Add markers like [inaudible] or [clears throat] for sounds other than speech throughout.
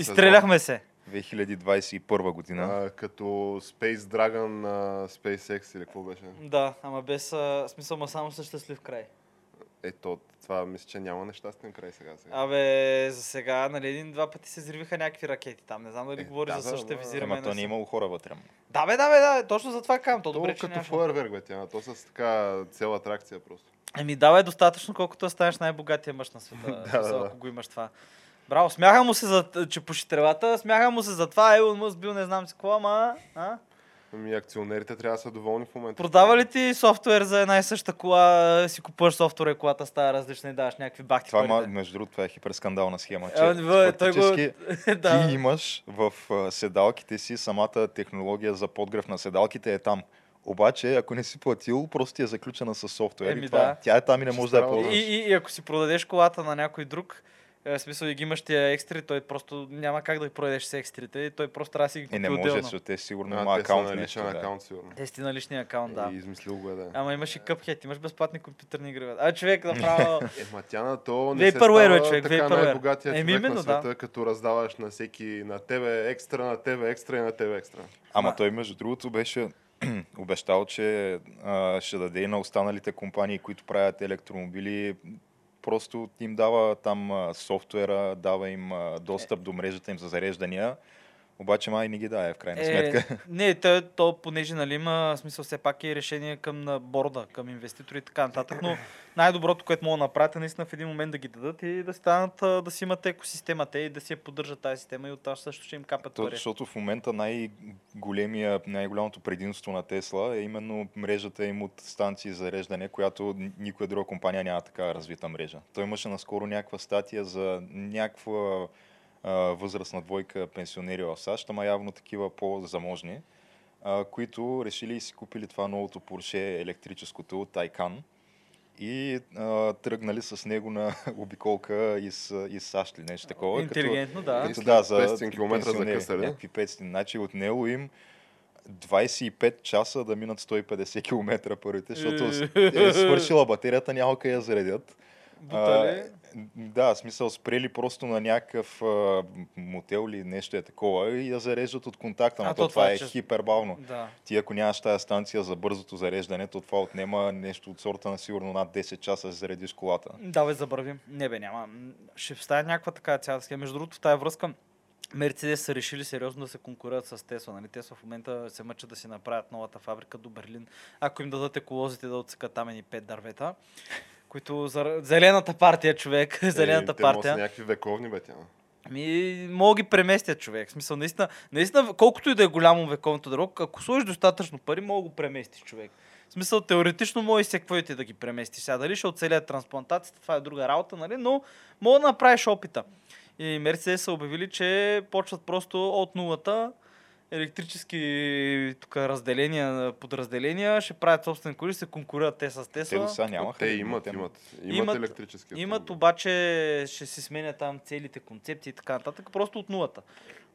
Изстреляхме, 2000 изстреляхме се. 2021 година. А, като Space Dragon на SpaceX или какво беше? Да, ама без а, смисъл, ма само със щастлив край. Ето, това мисля, че няма нещастен край сега. сега. Абе, за сега, нали, един-два пъти се взривиха някакви ракети там. Не знам дали Е, говори да, за да, същата да. визираме. Ама то не е имало хора вътре. Да, бе, да, бе, да, точно за това казвам. То То добре, като фойерверк, бе, тя. То с така цел атракция просто. Еми, давай достатъчно, колкото станеш най-богатия мъж на света. [laughs] Да, Смисъл, да, да. Ако го имаш това. Браво, смяха му се за, че пуши тревата, смяха му се за това, Елон Мъс бил не знам си какво, ама... А? Ами акционерите трябва да са доволни в момента. Продава ли ти софтуер за една и съща кола, си купуваш софтуер и колата става различна и даваш някакви бахти Това, ма, между другото, това е хиперскандална схема. Че бе, той го- [laughs] да. ти имаш в а, седалките си самата технология за подгрев на седалките е там. Обаче, ако не си платил, просто ти е заключена с софтуер. Еми и това, да. Тя е там и не може да я ползваш. И, и, и ако си продадеш колата на някой друг, в смисъл и ги имаш тия екстри, той просто няма как да ги продадеш с екстрите, и той просто трябва да си ги купи Е, не може, отделно. защото те сигурно има те са акаунт на нещо. личен Да. акаунт, сигурно. Те си на личния акаунт, да. И измислил го е, да. Ама имаш и къпхет, имаш безплатни компютърни игри. А човек направо... [laughs] Ема тя на то не се става човек, така най-богатия човек именно, на да. света, като раздаваш на всеки, на тебе екстра, на тебе екстра и на тебе екстра. Ама Ма- той, между другото, беше [clears throat] обещал, че а, ще даде и на останалите компании, които правят електромобили. Просто им дава там софтуера, дава им достъп до мрежата им за зареждания. Обаче май не ги дае в крайна сметка. Е, [laughs] не, то, то понеже нали, има смисъл все пак е решение към на борда, към инвеститори и така нататък, но най-доброто, което могат да направят е наистина в един момент да ги дадат и да станат, да си имат екосистемата и да си я поддържат тази система и оттам също ще им капят То, пари. защото в момента най-големия, най-голямото предимство на Тесла е именно мрежата им от станции за зареждане, която никоя друга компания няма така развита мрежа. Той имаше наскоро някаква статия за някаква възрастна двойка пенсионери в САЩ, ама явно такива по-заможни, а, които решили и си купили това новото Porsche електрическото Taycan и а, тръгнали с него на [laughs] обиколка из, из САЩ или нещо такова. като- Интелигентно, да. като, да, за 500 километра за пенсионери, къса, ли? Някакви 500. Значи от него им 25 часа да минат 150 км първите, защото [laughs] е свършила батерията, няма къде я заредят. Бутали. Да, смисъл спрели просто на някакъв а, мотел или нещо е такова и я зареждат от контакта, но то то, това това е е чест- хипербавно. Да. Ти ако нямаш тази станция за бързото зареждане, то това отнема нещо от сорта на сигурно над 10 часа заредиш колата. Да, бе, забравим. Не, бе, няма. Ще встане някаква така цяла схема. Между другото, в тази връзка, Мерцедес са решили сериозно да се конкурират с Тесла. Нали? Тесла в момента се мъчат да си направят новата фабрика до Берлин. Ако им дадат еколозите да отсекат там и пет дървета, които за... Зелената партия, човек, [laughs] зелената Е, те могат партия. са някакви вековни, бе, тя. Ми, мога ги преместят човек. В смисъл, наистина, наистина, колкото и да е голямо вековното дърво, ако сложиш достатъчно пари, мога да го преместиш човек. В смисъл, теоретично може и ти да ги преместиш. Сега дали ще оцелят трансплантацията, това е друга работа, нали? но мога да направиш опита. И Мерцедес са обявили, че почват просто от нулата електрически тук разделения, подразделения, ще правят собствени коли, ще се конкурират те с Те Тесла. до сега нямаха. Те имат, Те- имат. Имат, Имат- електрически. Имат обаче, ще се сменят там целите концепции и така нататък, просто от нулата.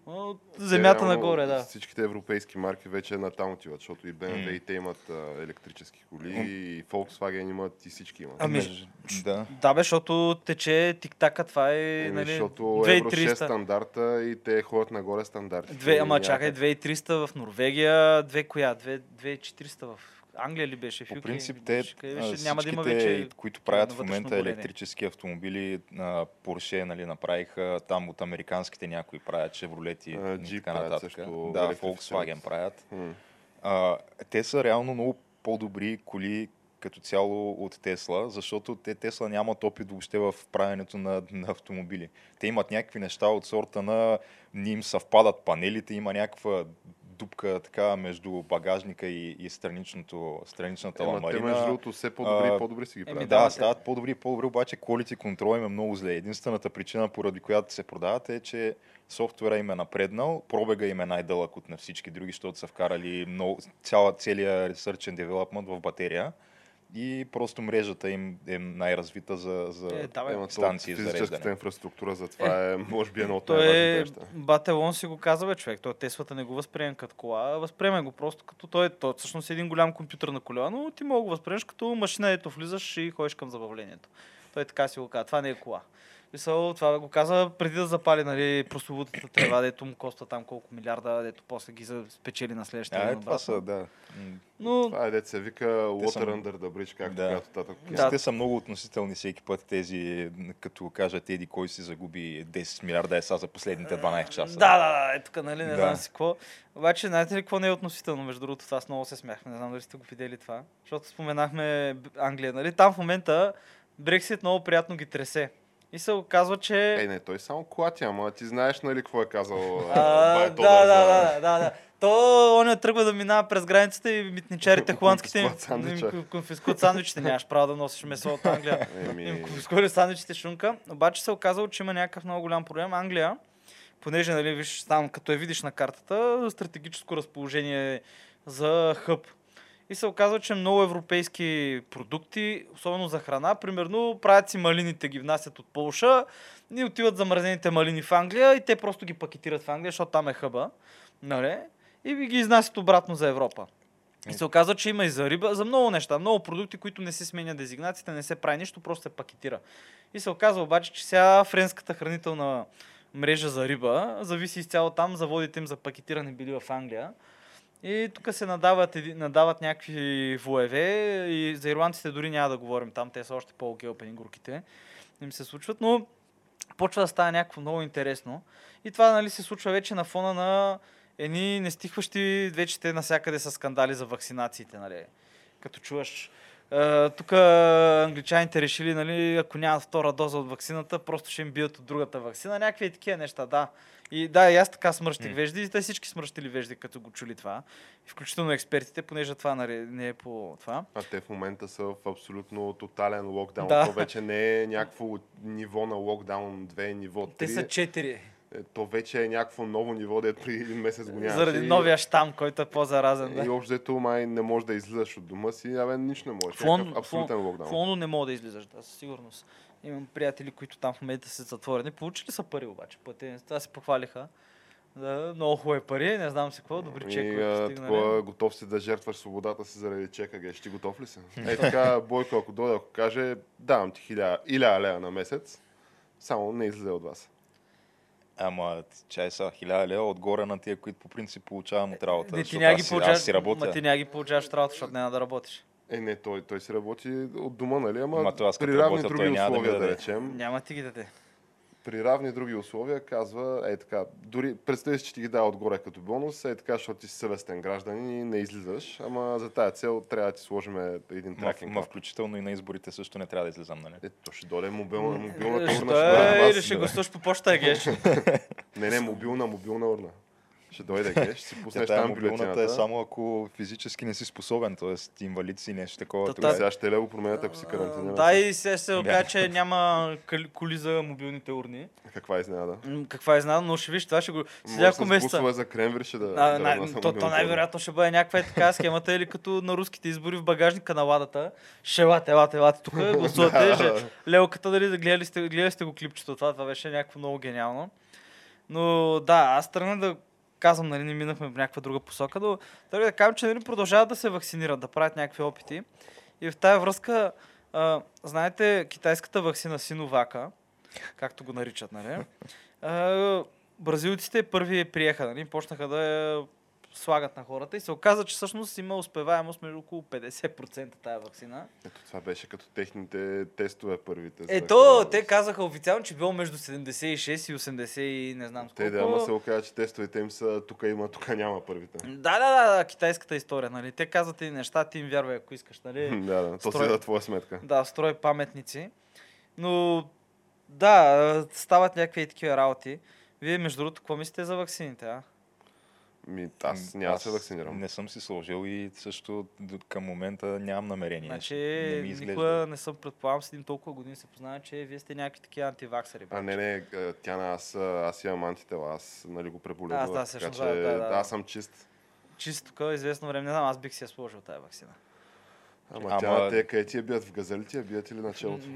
От земята реално нагоре, да. Всичките европейски марки вече на там отиват, защото и BMW М. и те имат а, електрически коли, М. и Volkswagen имат, и всички имат. Ами, да. Да, бе, защото тече тик-така, това е, Ами, нали, защото Евро 6 2300. стандарта и те ходят нагоре стандарти. Две, ама чакай, 2300 в Норвегия, две коя? Две, 2400 в Англия ли беше? В По принцип, те, Беше, няма да има вече... които правят в момента електрически автомобили, Porsche нали, направиха, там от американските някои правят, Chevrolet и, А, и така нататък. също Да. Volkswagen правят. М. А, те са реално много по-добри коли като цяло от Тесла, защото те Тесла нямат опит въобще в правенето на, на автомобили. Те имат някакви неща от сорта на не им съвпадат панелите, има някаква дупка така между багажника и, и страничното, страничната Ема, те ламарина. между другото все по-добри А, и по-добри си ги еми, правят. Да, да, стават по-добри и по-добри, обаче quality контрол им е много зле. Единствената причина, поради която се продават е, че софтуера им е напреднал, пробега им е най-дълъг от на всички други, защото са вкарали много, цяла, целият research and development в батерия и просто мрежата им е най-развита за, за Е, да, станции за физическата инфраструктура за това е, може би, едно от най-важните е, неща. Бателон си го каза, бе, човек. Той Теслата не го възприема като кола, а възприема го просто като той, той всъщност е един голям компютър на коля, но ти мога го възприемаш като машина, ето влизаш и ходиш към забавлението. Той така си го каза. Това не е кола. Мисъл, това го каза преди да запали нали, прословутата трева, дето му коства там колко милиарда, дето после ги за- спечели на следващия А, ден е, това са, да. Но Това е дете се вика Water са- Under the Bridge, както Да. казват татък. Да. Те са много относителни всеки път тези, като кажат еди кой си загуби 10 милиарда еса за последните 12 часа. Да, да, да, е тук, нали, не Да. знам си какво. Обаче, знаете ли какво не е относително? Между другото, това аз много се смяхме. Не знам дали сте го видели това. Защото споменахме Англия, нали? Там в момента Брексит много приятно ги тресе. И се оказва, че... Ей, не, той само клати, ама ти знаеш, нали, какво е казал А, да, да, за- да, да, да. То он е тръгва да минава през границата и митничарите [laughs] холандските им Конфискуват сандвичите. Нямаш право да носиш месо от Англия. Им конфискували сандвичите шунка. Обаче се оказало, че има някакъв много голям проблем. Англия, понеже, нали, виж, там, като я видиш на картата, стратегическо разположение за хъб. И се оказва, че много европейски продукти, особено за храна, примерно правят си малините, ги внасят от Полша и отиват замразените малини в Англия и те просто ги пакетират в Англия, защото там е хъба. Нали? И ги изнасят обратно за Европа. И се оказва, че има и за риба, за много неща, много продукти, които не се сменя дезигнацията, не се прави нищо, просто се пакетира. И се оказва обаче, че сега френската хранителна мрежа за риба зависи изцяло там, заводите им за пакетиране били в Англия. И тук се надават, надават някакви воеве и за ирландците дори няма да говорим там, те са още по-гелпени горките. Им се случват, но почва да става някакво много интересно. И това нали, се случва вече на фона на едни нестихващи, вече те навсякъде са скандали за вакцинациите. Нали. Като чуваш, е, тук англичаните решили, нали, ако нямат втора доза от ваксината, просто ще им бият от другата ваксина. Някакви такива неща, да. И да, и аз така смръщих mm. вежди, и те всички смръщили вежди, като го чули това. Включително експертите, понеже това не е по това. А те в момента са в абсолютно тотален локдаун. Да. То вече не е някакво ниво на локдаун 2, ниво 3. Те са 4. То вече е някакво ново ниво, дето преди един месец го нямаше. Заради И- новия щам, който е по-заразен. И Да. общо взето май не можеш да излизаш от дома си, абе нищо не можеш. Някакъв абсолютен локдаун. Лондон не мога да излизаш, да, със сигурност. Имам приятели, които там в момента са затворени. Получили са пари обаче. Платени. Това се похвалиха. Да, много хубави пари, не знам си какво, добри И чекове постигнали. такова, готов си да жертваш свободата си заради чека, геш, ти готов ли си? Е така, Бойко, ако дойде, ако каже, давам ти хиляда иля лева на месец, само не излезе от вас. Ама, чай са, хиляда лева отгоре на тия, които по принцип получавам от работа. Не, ти защото няма ги си- получаваш, Аз си работя. ма ти няма ги получаваш от работа, защото няма да работиш. Е, не, той, той си работи от дома, нали? Ама, Ама аз при равни работя, той други няма да условия, да, речем, Няма ти ги даде. При равни други условия казва, е така, дори представи си, че ти ги дава отгоре като бонус, е така, защото ти си съвестен гражданин и не излизаш, ама за тая цел трябва да ти сложим един Ма, тракинг. ма, включително и на изборите също не трябва да излизам, нали? Е, то ще дойде мобилна, мобилна урна. Що Ще е, или ще гласуваш по почта, геш. [laughs] Не, не, мобилна, мобилна урна. Ще дойде, ге, ще си Тя пуснеш там мобилната е бюлетината. само ако физически не си способен, т.е. инвалид си нещо такова. Та тогава- Сега ще лево променят, ако си карантиниран. Да, и сега се окаже, че няма коли за мобилните урни. Каква изненада? Каква е знам, но ще виж, това ще го... Може Всяко с месеца. за крември ще да... А, да най- то, то най-вероятно ще бъде някаква е така схемата или като на руските избори в багажника на ладата. Ще елате, елате, елате тук, [laughs] гласувате. Ще... Лелката, дали да гледали сте, гледали сте го клипчето, това, това беше някакво много гениално. Но да, аз тръгна да казвам, нали, не минахме в някаква друга посока, но тръгна да кажем, че нали, продължават да се вакцинират, да правят някакви опити. И в тази връзка, а, знаете, китайската вакцина Синовака, както го наричат, нали? А, бразилците първи приеха, нали? Почнаха да слагат на хората и се оказа, че всъщност има успеваемост между около 50% тая вакцина. Ето това беше като техните тестове първите. Ето, те казаха официално, че било между 76 и 80 и не знам Те сколко. да, ама се оказа, че тестовете им са тук има, тук няма първите. Да, да, да, да, китайската история, нали? Те казват и неща, ти им вярвай, ако искаш, нали? да, да, то си Строй- за твоя сметка. Да, строй паметници. Но да, стават някакви такива работи. Вие, между другото, какво мислите за ваксините, а? Ми, аз няма да се вакцинирам. Не съм си сложил и също до- към момента нямам намерение. Значи, не ми изглежда. никога не съм предполагам, седим толкова години се познава, че вие сте някакви такива антиваксари. А, не, не, а, Тяна, аз, аз имам антитела, аз нали го преболедувах. Аз, да, така всъщност, че да, да, да. аз съм чист. Чисто тук известно време, не знам, аз бих си я сложил тази вакцина. Ама, Ама- Тяна, те къде ти я бият? В газели ти я бият или на челото? М,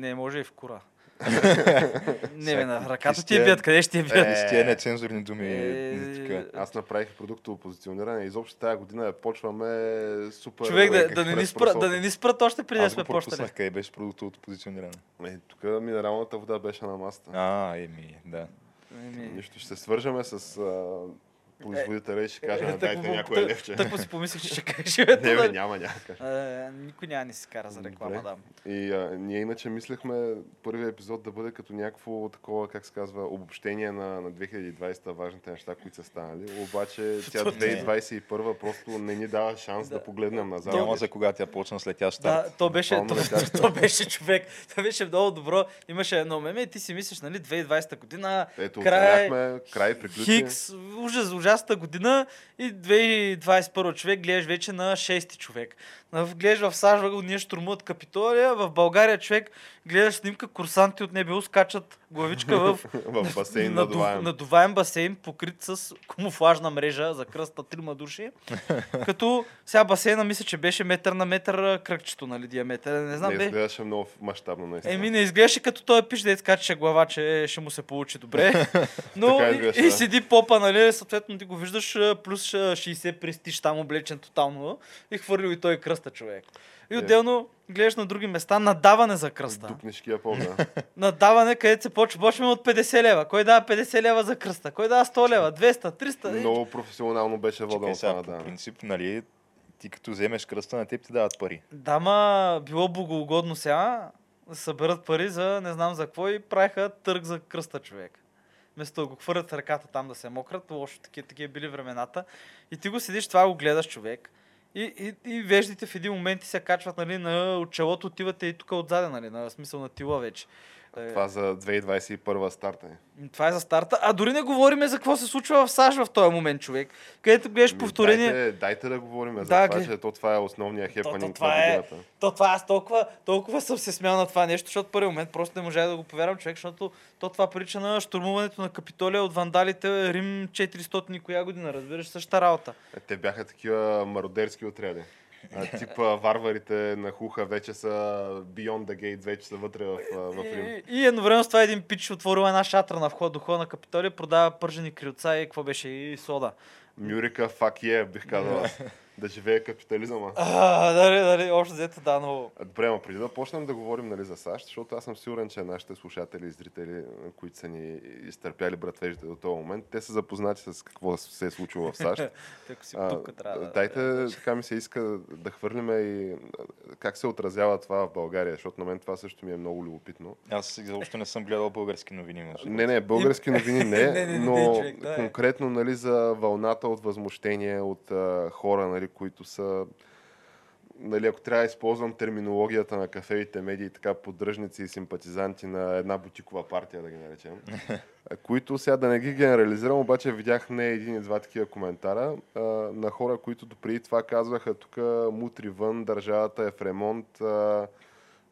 Не, може и в кура. [laughs] не, бе, на ръката ти я бият, къде ще ти я бият? Е, С тия нецензурни думи. Е, така. Аз направих продуктово позициониране. Изобщо тази година почваме супер. Човек, да, не ни спра, да не ни спрат още преди да Аз сме почнали. пропуснах, къде беше продуктовото позициониране. Е, тук минералната вода беше на масата. А, еми, да. Еми, Нищо, ще се свържеме с а, производителя и ще кажем, е, дайте тъкмо- някое левче. Тъкмо си помислих, че ще [laughs] кажеш. Не, бе, няма, няма. Е, Никой няма ни се кара за реклама, Добре. да. И а, ние иначе мислехме първият епизод да бъде като някакво такова, как се казва, обобщение на, на 2020 важните неща, които са станали. Обаче тя [laughs] То не. 2021 просто не ни дава шанс да, Да. погледнем назад. Няма за кога тя почна след тя старт. Да, то беше, Пълно то, [laughs] беше човек. То беше много добро. Имаше едно меме и ти си мислиш, нали, 2020 година, Ето, край, край, край приключи. Хикс, ужас, ужасната година и 2021 човек гледаш вече на 6 човек. На- Гледаш в САЩ, ние штурмуват Капитолия, в България човек гледаш снимка, курсанти от НБУ скачат главичка в [laughs] в басейн надув- надуваем. надуваем басейн, покрит с камуфлажна мрежа за кръста трима души. [laughs] като сега басейна мисля, че беше метър на метър кръгчето, нали, диаметър. Не знам, не бе. изглеждаше много мащабно наистина. Еми, не изглеждаше като той пиш, да скачаше глава, че ще му се получи добре. [laughs] Но и, и седи попа, нали, съответно ти го виждаш плюс а, 60 престиж там облечен тотално и хвърлил и той кръста човек. И Е. отделно гледаш на други места надаване за кръста. Дупнишкия пол, да. [laughs] Надаване, където се почва. Почваме от 50 лева. Кой дава 50 лева за кръста? Кой дава 100 лева? 200, 300? Много професионално беше водено това по надаване. принцип, нали, ти като вземеш кръста на теб ти дават пари. Да, ма било богоугодно сега да съберат пари за не знам за какво и правиха търг за кръста човек. Вместо да го хвърлят ръката там да се мократ, лошо такива, такива били времената. И ти го седиш, това го гледаш човек. И, и, и веждите в един момент ти се качват нали, на от челото, отивате и тук отзаде, нали, на смисъл на тила вече. Е, Това за 2021 старта е. Това е за старта. А дори не говориме за какво се случва в САЩ в този момент, човек. Където гледаш повторение. Дайте, дайте да говорим за Да, това, глед- че то това е основният то, хепанинг това на е, годината. то това аз толкова, толкова съм се смял на това нещо, защото първи момент просто не можах да го повярвам човек, защото то това прилича на штурмуването на Капитолия от вандалите Рим 400 и коя година, разбираш, същата работа. Е, Те бяха такива мародерски отряди. Типа варварите на Хуха вече са Beyond the Gate, вече са вътре в, в Рим. И, и едновременно с това един пич отворил една шатра на вход до входа на Капитолия, продава пържени крилца и какво беше и сода. Мюрика, fuck yeah, бих казал аз. [laughs] Да живее капитализъма. А, дали, дали, общо взето да, но... Добре, но преди да почнем да говорим нали, за САЩ, защото аз съм сигурен, че нашите слушатели и зрители, които са ни изтърпяли братвежите до този момент, те са запознати с какво се е случило в САЩ. [laughs] Тъй си А, тук трябва да... Дайте, така ми се иска да хвърлиме и как се отразява това в България, защото на мен това също ми е много любопитно. Аз изобщо не съм гледал български новини. Не, не, български новини [laughs] не, но е. конкретно нали, за вълната от възмущение от а, хора, нали, които са нали, ако трябва да използвам терминологията на кафевите медии, така поддръжници и симпатизанти на една бутикова партия, да ги наречем, [laughs] които сега да не ги генерализирам, обаче видях не един и два такива коментара а, на хора, които допреди това казваха тук мутри вън, държавата е в ремонт, а,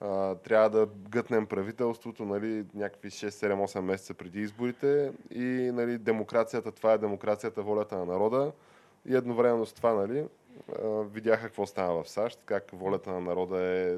а, трябва да гътнем правителството, нали, някакви 6-7-8 месеца преди изборите и нали, демокрацията, това е демокрацията, волята на народа. И едновременно с това, нали, видяха какво стана в САЩ, как волята на народа е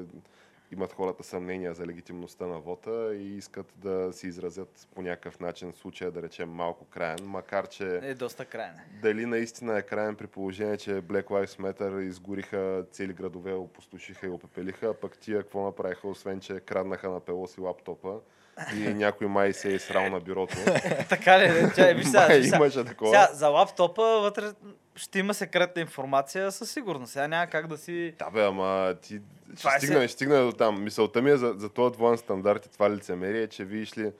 имат хората съмнения за легитимността на вота и искат да си изразят по някакъв начин случая, да речем, малко краен, макар че Е, доста крайне. дали наистина е краен при положение, че Black Lives Matter изгориха цели градове, опустошиха и опепелиха, а пък тия какво направиха, освен че краднаха на Пелоси лаптопа и [laughs] някой май се е срал на бюрото. така ли? не? Чай, виж сега, Май имаше такова. Сега, за лаптопа вътре ще има секретна информация със сигурност. Сега няма как да си... Да бе, ама ти ще е стигна, се- ще стигна до там. Мисълта ми е за, за този двоен стандарт и това лицемерие, че видиш ли,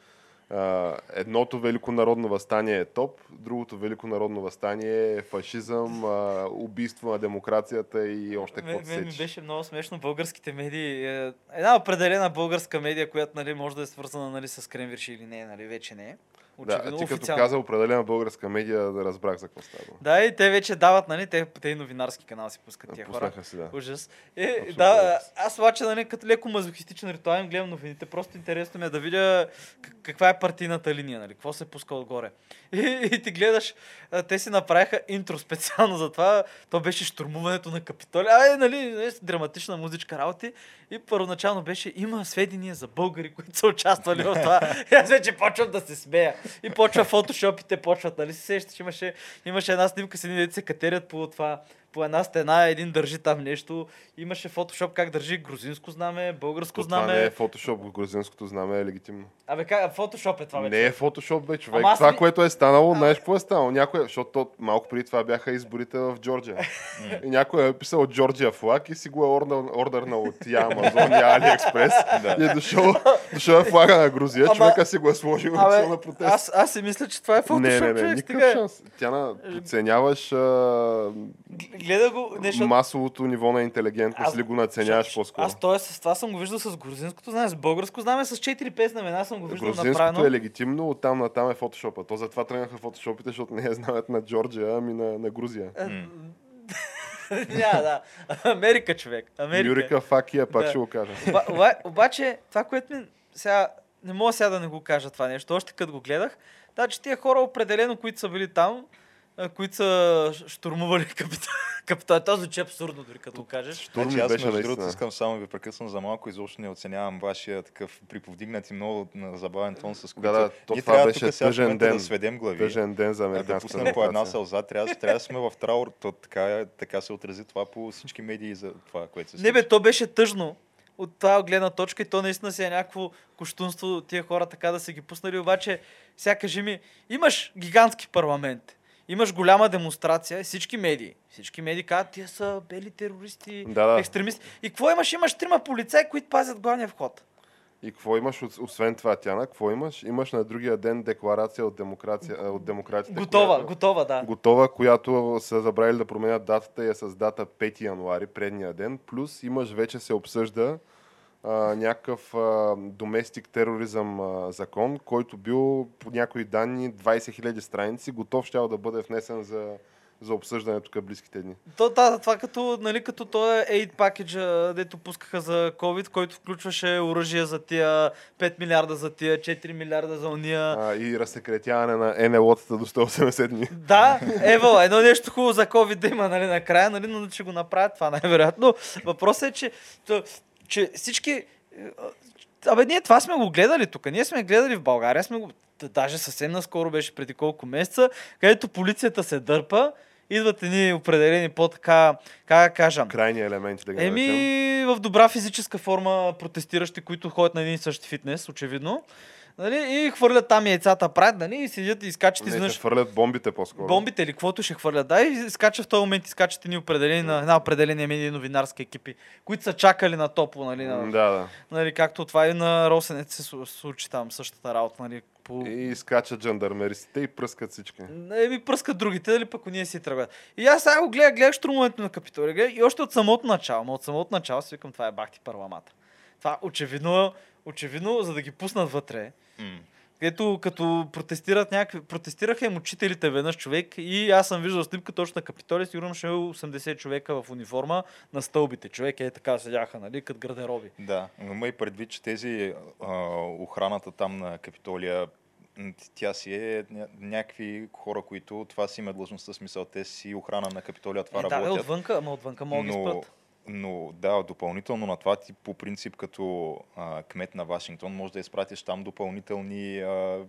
а, едното велико народно възстание е топ, другото велико народно възстание е фашизъм, а, убийство на демокрацията и още какво Мен, ми беше много смешно българските медии. е, Една определена българска медия, която нали, може да е свързана нали, с Кремвирши или не, нали, вече не е. Да, Очевидно, ти като официално. каза определена българска медия, да разбрах за какво става. Да, и те вече дават, нали, те, те и новинарски канал си пускат тия хора. Си, да. Ужас. Е, Абсолютно да, ужас. аз обаче, нали, като леко мазохистичен ритуал им гледам новините. Просто интересно ми е да видя каква е партийната линия, нали, какво се пуска отгоре. [laughs] И, и ти гледаш, те си направиха интро специално за това. То беше штурмуването на Капитолия. Ай, нали, нали, драматична музичка работи. И първоначално беше, има сведения за българи, които са участвали в това. И аз вече почвам да се смея. И почва фотошопите, почват, нали, се сещаш, имаше, имаше една снимка с едни деца катерят по това, по една стена, един държи там нещо. Имаше фотошоп как държи грузинско знаме, българско То това знаме. не е фотошоп, грузинското знаме е легитимно. Абе, как, фотошоп е това вече. Не е фотошоп, бе, човек. Ама това, ми- което е станало, знаеш какво е станало? Някой, защото то, малко преди това бяха изборите в Джорджия. и [laughs] някой е писал Джорджия флаг и си го е ордър, ордърнал от я Амазон, я Алиекспрес. [laughs] и е дошъл, дошъл е флага на Грузия, Ама- човека си го е сложил Абе, на протест. аз, аз си мисля, че това е фотошоп, не, не, не, човек. никакъв Стига, шанс. Тяна, подценяваш а, гледа го, нещо. масовото ниво на интелигентност или го наценяваш по-скоро. Аз т.е. с това съм го виждал с грузинското знаме, с българско знаме, с 4-5 знамена съм го виждал Грузинското направено. е легитимно, оттам на там е фотошопа. То затова тръгнаха фотошопите, защото не е знаят на Джорджия, ами на, на Грузия. Е, [laughs] Няма, да. Америка, човек. Америка. Юрика Факия, пак ще го кажа. Оба, оба, обаче, това, което ми... Сега, не мога сега да не го кажа това нещо, още като го гледах. Да, че тия хора определено, които са били там, които са штурмували [laughs] капитал. капитал. Това звучи абсурдно, дори като го кажеш. Штурм Значи аз беше между другото искам само да ви прекъсвам за малко, изобщо не оценявам вашия такъв приповдигнат и много на забавен тон, с който Да, да, то ние това трябва беше тук сега тъжен ден. да сведем глави. Тъжен ден за да пуснем по една сълза, трябва, трябва да сме в траур, то така, така се отрази това по всички медии за това, което се Не бе, то беше тъжно от тази гледна точка и то наистина си е някакво коштунство тия хора така да са ги пуснали, обаче сега кажи ми, имаш гигантски парламент, имаш голяма демонстрация, всички медии, всички медии казват, тия са бели терористи, Да, да. екстремисти. И какво имаш? Имаш трима полицаи, които пазят главния вход. И какво имаш, освен това, Тяна? Какво имаш? Имаш на другия ден декларация от, демокрация, от демократите. Готова, която- готова, да. Готова, която са забравили да променят датата и е с дата 5 януари, предния ден. Плюс имаш, вече се обсъжда а, някакъв а, доместик тероризъм а, закон, който бил по някои данни 20 000 страници, готов щял да бъде внесен за, за обсъждане тук близките дни. То, да, това като, нали, като то е aid package, дето пускаха за COVID, който включваше оръжие за тия 5 милиарда за тия, 4 милиарда за уния. А, и разсекретяване на НЛО-тата до 180 дни. Да, ево, едно нещо хубаво за COVID да има, нали, накрая, нали, но ще го направят това най-вероятно. Въпросът е, че, че всички... е, Абе, ние това сме го гледали тук. Ние сме гледали в България, сме го... Даже съвсем наскоро беше преди колко месеца, където полицията се дърпа, идват едни определени по-така, как да кажа, Крайни елементи, да ги. Еми, в добра физическа форма протестиращи, които ходят на един и същи фитнес, очевидно. Нали? И хвърлят там яйцата пред, нали? И седят и скачат Не, изведнъж. ще фърлят бомбите по-скоро. Бомбите или каквото ще хвърлят. Да, и скача в този момент и скачат едни определени на една определени медии новинарски екипи, които са чакали на топло, нали, на, Да, да. нали, както това и на Росенец се случи там същата работа, нали, по... И скачат жандармеристите и пръскат всички. Не ми пръскат другите, дали пък ние си тръгват. И аз сега го гледах, гледах штурмуването на Капитолия и още от самото начало, от самото начало си викам, това е бахти парламата. Това очевидно, очевидно, за да ги пуснат вътре, където като протестират някакви, протестираха им учителите веднъж човек и аз съм виждал снимка точно на Капитолия, сигурно ще е 80 човека в униформа на стълбите. Човек е така седяха, нали, като гардероби. Да, но има и предвид, че тези а, охраната там на Капитолия, тя си е ня- някакви хора, които това си има длъжността, смисъл, те си охрана на Капитолия, това е, да, бе, работят. отвънка, ама отвънка могат да спрат. Но да, допълнително на това ти по принцип като а, кмет на Вашингтон може да изпратиш там допълнителни а,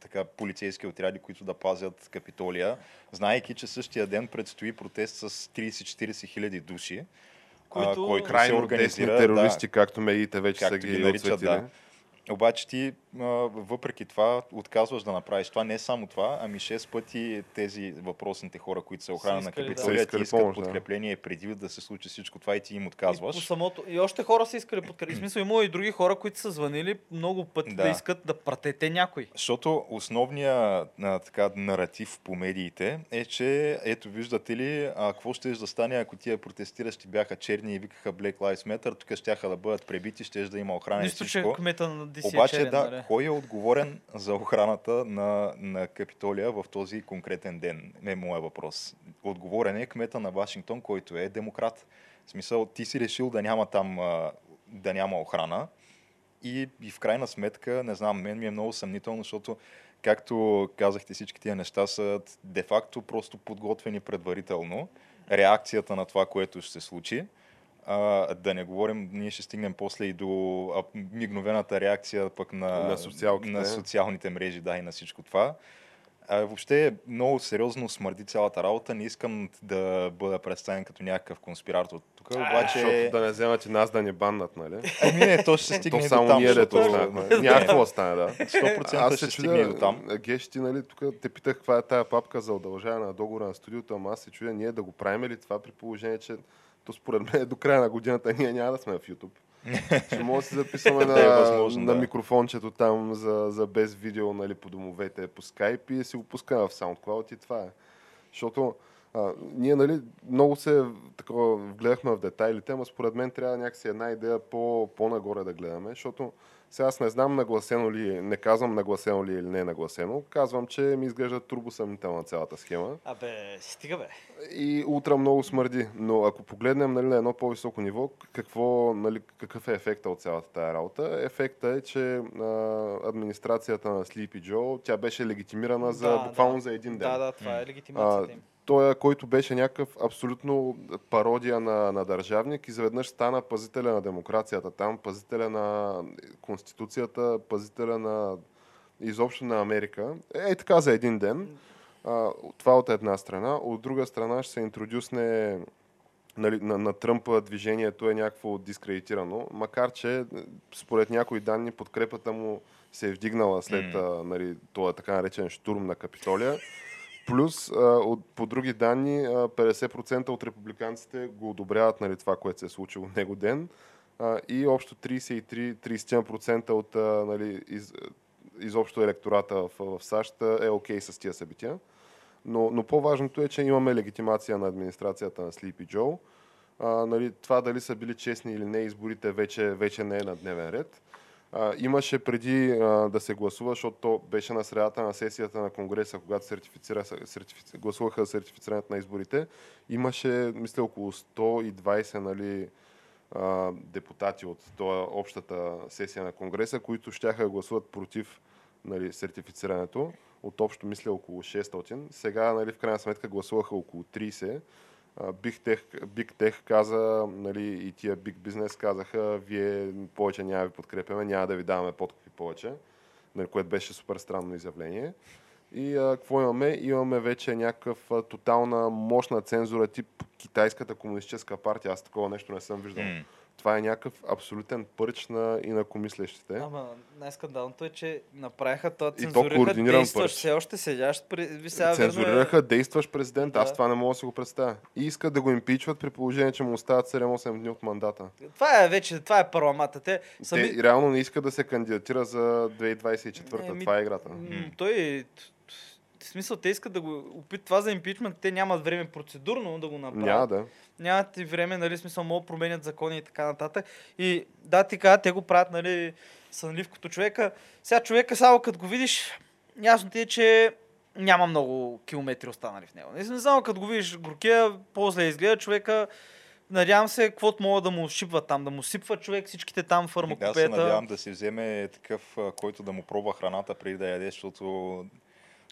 така, полицейски отряди, които да пазят Капитолия, знаейки, че същия ден предстои протест с 30-40 хиляди души, Които- а, който Крайно се организира. терористи, както медиите вече са както ги, ги наричат, да. Обаче ти, въпреки това, отказваш да направиш това. Не само това, ами 6 пъти тези въпросните хора, които са охрана на да. Капитолия, Са ти искат помощ, да. подкрепление преди да се случи всичко това и ти им И, по отказваш. самото... и още хора са искали подкрепи. В смисъл има и други хора, които са звънили много пъти да, Да. искат да пратете някой. Защото основният така, наратив по медиите е, че ето виждате ли, а, какво ще да стане, ако тия протестиращи бяха черни и викаха Black Lives Matter, тук ще да бъдат пребити, ще да има охрана и Нищо, че кмета на DC е Обаче черен, да, нали? кой е отговорен за охраната на, на Капитолия в този конкретен ден? Е моя въпрос. Отговорен е кмета на Вашингтон, който е демократ. В смисъл, ти си решил да няма там, да няма охрана и, и в крайна сметка, не знам, мен ми е много съмнително, защото както казахте, всички тия неща са де-факто просто подготвени предварително. Реакцията на това, което ще се случи. А, да не говорим, ние ще стигнем после и до мигновената реакция пък на, На на социалните мрежи, да, и на всичко това. А, въобще е много сериозно смърди цялата работа. Не искам да бъда представен като някакъв конспиратор тук, обаче... Защото да не вземат и нас да ни баннат, нали? Ами не, то ще се стигне То само до там. ние да защото- то знаем. Няма какво да стане, да. 100% ще стигне и до там. Геш, ти, нали, тук те питах каква е тая папка за удължаване на договора на студиото, ама аз се чудя ние да го правим ли това при положение, че то според мен до края на годината ние няма да сме в YouTube. [laughs] Ще може да си записваме е на, възможно, на да. микрофончето там за, за без видео нали, по домовете, по скайп и си го пускаме в SoundCloud и това е. Защото а, ние нали, много се такова, вгледахме в детайлите, но според мен трябва някакси една идея по, по-нагоре да гледаме, защото сега аз не знам нагласено ли, не казвам нагласено ли или не е нагласено, казвам, че ми изглежда турбосъмнителна цялата схема Абе, стига бе. и утре много смърди. Но ако погледнем нали, на едно по-високо ниво, какво, нали, какъв е ефекта от цялата тази работа? Ефекта е, че а, администрацията на Sleepy Joe, тя беше легитимирана за, Да, буквално да. за един ден. Да, да, това е легитимацията им. той, който беше някакъв абсолютно пародия на, на държавник, изведнъж стана пазителя на демокрацията там, пазителя на Конституцията, пазителя на изобщо на Америка. Е, така за един ден. А, това от една страна. От друга страна ще се интродюсне нали, на, на Тръмпа движението е някакво дискредитирано, макар че е, според някои данни подкрепата му се е вдигнала след а, нали, този така наречен штурм на Капитолия. Плюс, а, от, по други данни, а, 50% от републиканците го одобряват нали, това, което се е случило него ден. А, и общо 33-30% от а, нали, из, изобщо електората в, в САЩ е окей с тия събития. Но, но по-важното е, че имаме легитимация на администрацията на Sleepy Joe. А, нали, това дали са били честни или не, изборите вече, вече не е на дневен ред. Имаше преди да се гласува, защото то беше на средата на сесията на Конгреса, когато сертифицира, сертифици, гласуваха сертифицирането на изборите. Имаше, мисля, около 120 нали, депутати от това общата сесия на Конгреса, които щяха да гласуват против нали, сертифицирането. От общо, мисля, около 600. Сега, нали, в крайна сметка, гласуваха около 30. Big Tech, Big Tech каза, нали, и тия Big Business казаха, вие повече няма ви подкрепяме, няма да ви даваме подкупи повече, нали, което беше супер странно изявление. И а, какво имаме? Имаме вече някакъв а, тотална мощна цензура тип Китайската комунистическа партия. Аз такова нещо не съм виждал. М. Това е някакъв абсолютен пърч на инакомислещите. Ама най-скандалното е, че направиха това, то цензурираха координиран действащ, пърч. все още седящ ви сега е- Цензурираха действащ президент. Аз Да. това не мога да си го представя. И искат да го импичват при положение, че му остават 7-8 дни от мандата. Това е вече, това е парламата. Те сами... Те реално не искат да се кандидатира за 2024. Еми, Това е играта. М, Той, в смисъл, те искат да го опит това за импичмент, те нямат време процедурно да го направят. Няма да. Нямат и време, нали, смисъл, могат да променят закони и така нататък. И да, ти кажа, те го правят, нали, сънливкото човека. Сега човека, само като го видиш, ясно ти е, че няма много километри останали в него. Не знам, само като го видиш горкия, по-зле изгледа човека. Надявам се, каквото мога да му шипва там, да му сипва човек всичките там Да, се надявам да си вземе такъв, който да му пробва храната преди да яде, защото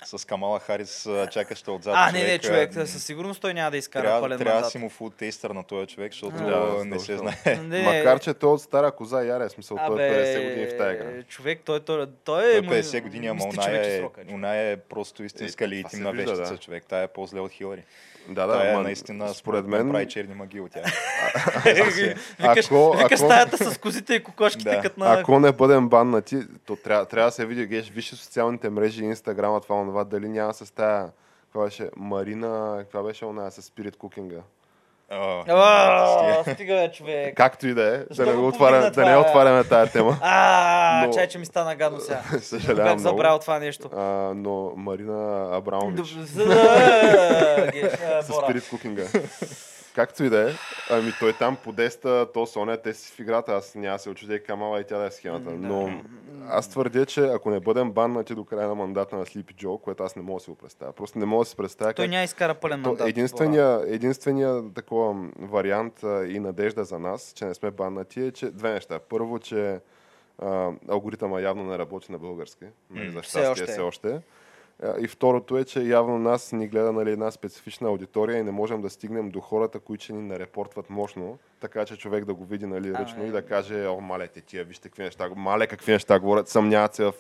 с Камала Харис чакаща отзад. А, не, не, човек, а, със сигурност той няма да изкара Трябва, пълен трябва да си му фуд тейстър на този човек, защото Да, не се знае. [laughs] Не, Макар, че той от стара коза яре, смисъл, той е Абе, 50 години в тази игра. Човек, той, той, той е... Той е 50 години, ама е, човек. е просто истинска Е, легитимна вещица, да. човек. Тая е по-зле от Хилари. Да, да, Тая е ма, наистина, според мен, прави черни магии от тях. [laughs] Викаш, Ако- стаята с козите и кокошките, Да. като на... Ако не бъдем баннати, то трябва, трябва да се види, геш, виж социалните мрежи, инстаграма, това, онова, дали няма с тая, каква беше, Марина, каква беше она с спирит кукинга. А, А, стига. стига, бе, човек. Както и да е, да не, го повдигна да не отваряме тая тема. А, Но- чай, че ми стана гадно сега. Съжалявам Бях забравил това нещо. А, но Марина Абрамович [laughs] с спирит кукинга. [laughs] Както и да е, ами той там подеста, то Соня, те си в играта, аз няма се очудя камала и тя да е схемата. Но аз твърдя, че ако не бъдем баннати до края на мандата на Слипи Джо, което аз не мога да си го представя. Просто не мога да си представя Той как няма изкара пълен мандат. Единствения, единствения такова вариант а, и надежда за нас, че не сме баннати, е, че две неща. Първо, че а, алгоритъма явно не работи на български. Нали, за все щастие още. все още. А, И второто е, че явно нас ни гледа нали, една специфична аудитория и не можем да стигнем до хората, които ще ни нарепортват мощно, така че човек да го види нали, А, ръчно е. и да каже, о, мале, те тия, вижте какви неща, мале, какви неща говорят, съмняват се в,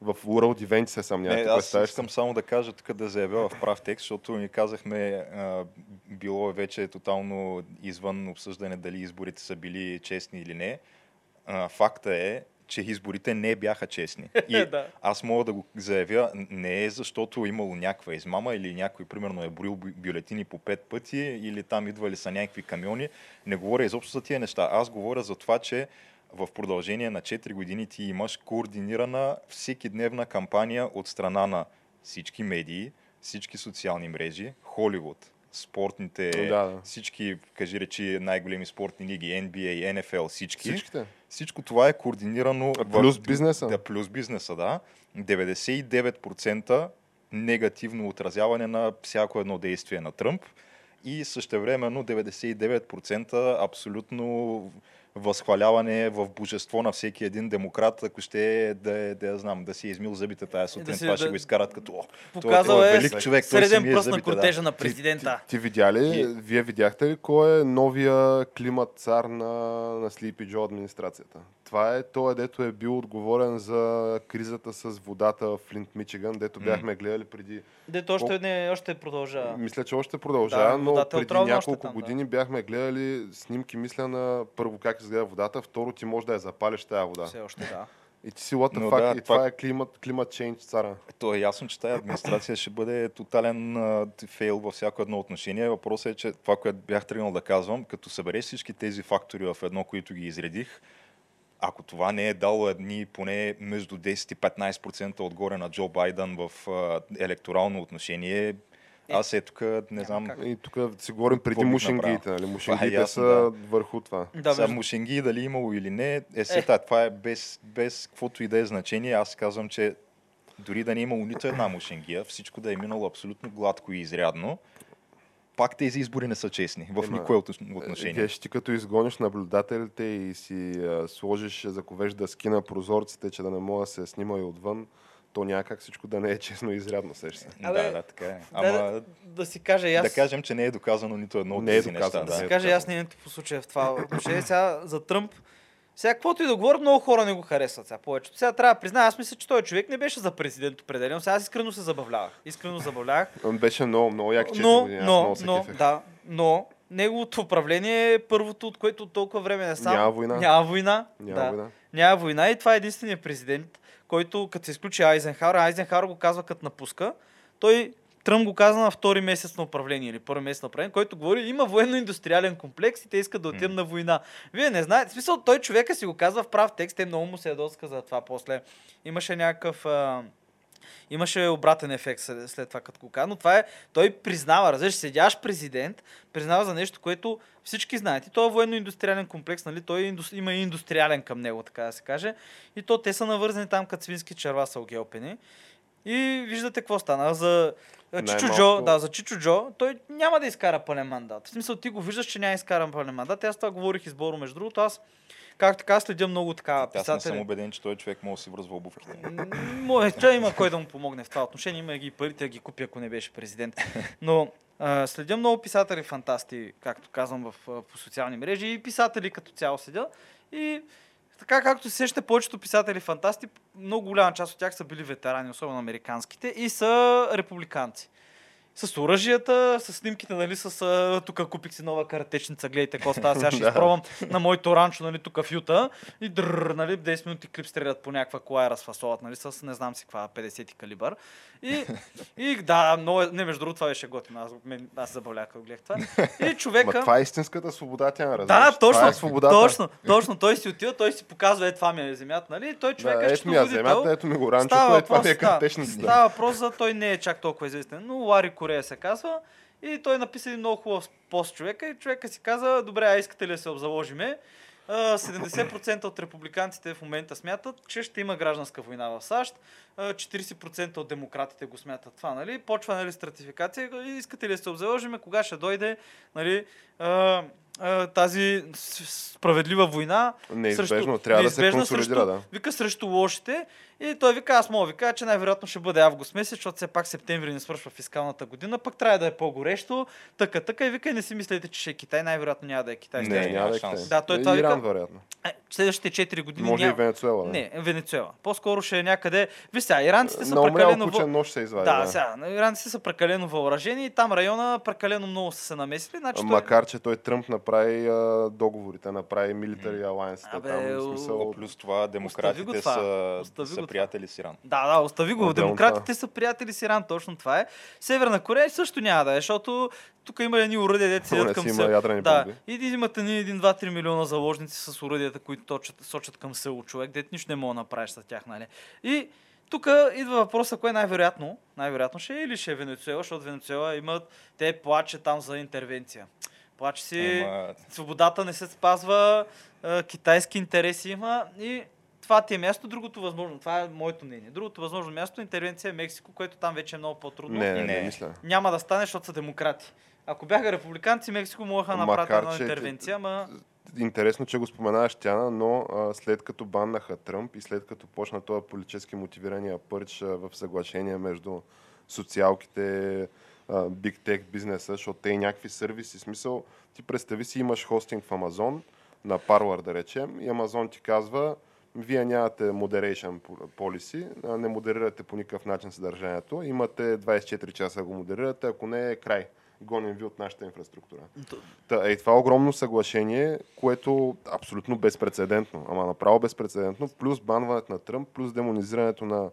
в World Event се ти аз представяш ли? искам само да кажа тук да заявя в прав текст, защото ни казахме, а, било е вече тотално извън обсъждане дали изборите са били честни или не. А, факта е, че изборите не бяха честни. [laughs] И Да. аз мога да го заявя, не е защото имало някаква измама или някой, примерно, е борил бю- бюлетини по пет пъти или там идвали са някакви камиони. Не говоря изобщо за тия неща. Аз говоря за това, че в продължение на 4 години ти имаш координирана всекидневна кампания от страна на всички медии, всички социални мрежи, Холивуд, спортните, Да, да. всички, кажи речи, най-големи спортни лиги, NBA, NFL, всички. Всичките. Всичко това е координирано. А в- плюс бизнеса. Да, плюс бизнеса, да. 99% негативно отразяване на всяко едно действие на Тръмп и същевременно 99% абсолютно възхваляване в божество на всеки един демократ, ако ще е да, е, да, я знам, да си е измил зъбите тази сутрин, си- това да- ще го изкарат като «О, той, Показал той е е велик човек, той си среден мие пръст на зъбите, да. кортежа на Ти, президента. ти видя ли, И- вие видяхте ли кой е новия климат цар на, на Sleepy Joe администрацията? Това е той, дето е бил отговорен за кризата с водата в Флинт, Мичиган, дето бяхме гледали преди... Дето още, не, още продължава. Мисля, че още продължава, Да, но е преди няколко там, да. години бяхме гледали снимки, мисля на първо как изгледа водата, второ ти може да я запалиш тази вода. Все още, да. И ти си what the Но fuck, да, и това- това е климат, климат change цара. То е ясно, че тази администрация ще бъде тотален фейл във всяко едно отношение. Въпросът е, че това, което бях тръгнал да казвам, като събереш всички тези фактори в едно, които ги изредих, ако това не е дало едни поне между 10 и 15% отгоре на Джо Байден в а, електорално отношение, аз е тук, не знам, как. И тук си говорим преди мушингиите, нали? Мушингиите ясно, са да. върху това. Да, Сега между- мушенги дали имало или не, е сета. Това е без, без каквото и да е значение. Аз казвам, че дори да не е имало нито една мушенгия, всичко да е минало абсолютно гладко и изрядно, пак тези избори не са честни в Ема, никое от- отношение. Геш, ти като изгониш наблюдателите и си а, сложиш, заковеш дъски на прозорците, че да не мога да се снима и отвън, то някак всичко да не е честно и изрядно, сеща се. Абе, да, да, така е. Ама да, да си кажа аз. да кажем, че не е доказано нито едно от Не е тези доказано, неща. да Да. си кажа и аз мнението по случая в това отношение. Сега за Тръмп, сега каквото и да говорят, много хора не го харесват сега повечето. Сега трябва да призная, аз мисля, че този човек не беше за президент определен. Сега аз искрено се забавлявах. Искрено забавлявах. Он беше много, много як 4 Но, години, но, но, кефех. да, но неговото управление е първото, от което толкова време не сам. Няма война. Няма война. Няма да. война. Няма война и това е единственият президент, който като се изключи Айзенхауер, Айзенхауер го казва като напуска, той Тръмп го каза на втори месец на управление или първи месец на управление, който говори, има военно-индустриален комплекс и те искат да отидем М. на война. Вие не знаете, в смисъл, той човека си го казва в прав текст, те много му се ядоска за това после. Имаше някакъв... А, Имаше обратен ефект след, това, като го каза, но това е, той признава, разбираш, седящ президент, признава за нещо, което всички знаят. И той е военно-индустриален комплекс, нали? той е има и индустриален към него, така да се каже. И то те са навързани там като свински черва са огелпени. И виждате какво стана. За Чичо Джо, да, за Чичо Джо, той няма да изкара пълен мандат. В смисъл, ти го виждаш, че няма да изкара пълен мандат. Аз това говорих изборно, между другото. Аз, както така, следя много така Аз не съм писатели. убеден, че той човек може да си връзва обувките. Може, че има кой да му помогне в това отношение. Има ги парите да ги купи, ако не беше президент. Но а, следя много писатели фантасти, както казвам, в, по социални мрежи и писатели като цяло следя. И така както се сещате, повечето писатели фантасти, много голяма част от тях са били ветерани, особено американските, и са републиканци. С оръжията, с снимките, нали, с тук купих си нова каратечница, гледайте какво става, сега [laughs] ще изпробвам на моето ранчо, нали, тук в Юта и дрррр, нали, 10 минути клип стрелят по някаква кола и разфасоват, нали, с не знам си каква 50 калибър. И, [laughs] и да, е- не, между другото това беше готино, аз, мен, аз забавлях, като гледах това. И [laughs] Ма човека... това е истинската свобода, тя разбираш. Да, точно, е свободата. точно, точно. Той си отива, той си показва, е това ми е земята, нали? И той човек Да, е ето ми счетоводител. земята, ето ми го Става е това ми е картечницата. Става въпрос за той не е чак толкова известен, но Лари Корея се казва. И той написа един много хубав пост човека и човека си каза, добре, а искате ли да се обзаложиме? А, 70% от републиканците в момента смятат, че ще има гражданска война в САЩ. А, 40% от демократите го смятат това, нали? Почва нали, стратификация. Искате ли да се обзаложиме, кога ще дойде нали, тази справедлива война Неизбежно, трябва да се неизбежна консолидира, срещу, да. Вика срещу лошите. И той вика, аз мога да ви кажа, че най-вероятно ще бъде август месец, защото все пак септември не свършва фискалната година, пък трябва да е по-горещо. Така, така. И вика, и не си мислете, че ще е Китай. Най-вероятно няма да е Китай. Не, Следващите- няма да е шанс. Китай. Да, той Е, това Иран, вика- вероятно. Е, Следващите 4 години Може и няма. Венецуела. да. Не, Венецуела. По-скоро ще е някъде. Виж сега, иранците са умрял прекалено... въ- нож се извади. Да, сега, иранците са прекалено въоръжени и там района прекалено много са се намесили. Значи той- Макар, че той Тръмп направи а, договорите, направи military alliance. Абе, там, в смисъл, Плюс това демократите това. са, Остави го са. Приятели с Иран. Да, да, остави го. Отделно Демократите са приятели с Иран, точно това е. Северна Корея също няма да е, защото тук има едни уръдия, деца седят към Сеул. ядрени Да, бомби. и имат ни 1-2-3 милиона заложници с уръдията, които точат, сочат към село човек, дет нищо не мога да направиш с тях, нали? И тук идва въпроса, кое е най-вероятно. Най-вероятно ще е или ще е Венецуела, защото Венецуела имат, те плаче там за интервенция. Плаче си, Ама, свободата не се спазва, китайски интереси има и това ти е място, другото възможно. Това е моето мнение. Другото възможно място е интервенция в Мексико, което там вече е много по-трудно. Не, не, не, Не. мисля. Няма да стане, защото са демократи. Ако бяха републиканци, Мексико могаха да направят една че- интервенция, ама... Интересно, че го споменаваш, Тяна, но а, след като баннаха Тръмп и след като почна този политически мотивирания пърч а, в съглашение между социалките, биг тек бизнеса, защото те и някакви сервиси, смисъл, ти представи си имаш хостинг в Амазон, на Parler да речем, и Амазон ти казва, вие нямате moderation policy, не модерирате по никакъв начин съдържанието, имате 24 часа да го модерирате, ако не е край. Гоним ви от нашата инфраструктура. Та, е това огромно съглашение, което абсолютно безпредседентно, ама направо безпредседентно, плюс банването на Тръмп, плюс демонизирането на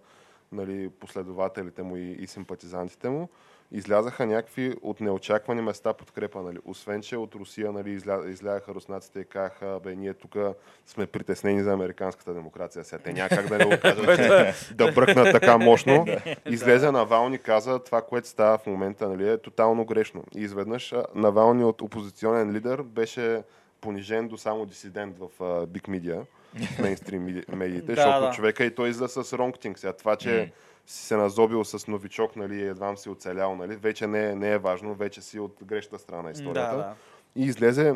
нали, последователите му и, и симпатизантите му, излязаха някакви от неочаквани места подкрепа. Нали. Освен, че от Русия нали, изля, излягаха руснаците и казаха, бе, ние тук сме притеснени за американската демокрация. Сега те няма как да не го кажат, да бръкнат така мощно. Излезе Навални каза, това, което става в момента, нали, е тотално грешно. И изведнъж Навални от опозиционен лидер беше понижен до само дисидент в Media, в мейнстрим меди- медиите, [laughs] защото човека и той излезе с ронгтинг. Сега това, че си се назобил с новичок, нали, едва си оцелял, нали, вече не е, не е важно, вече си от грешната страна на историята. Да, да. И излезе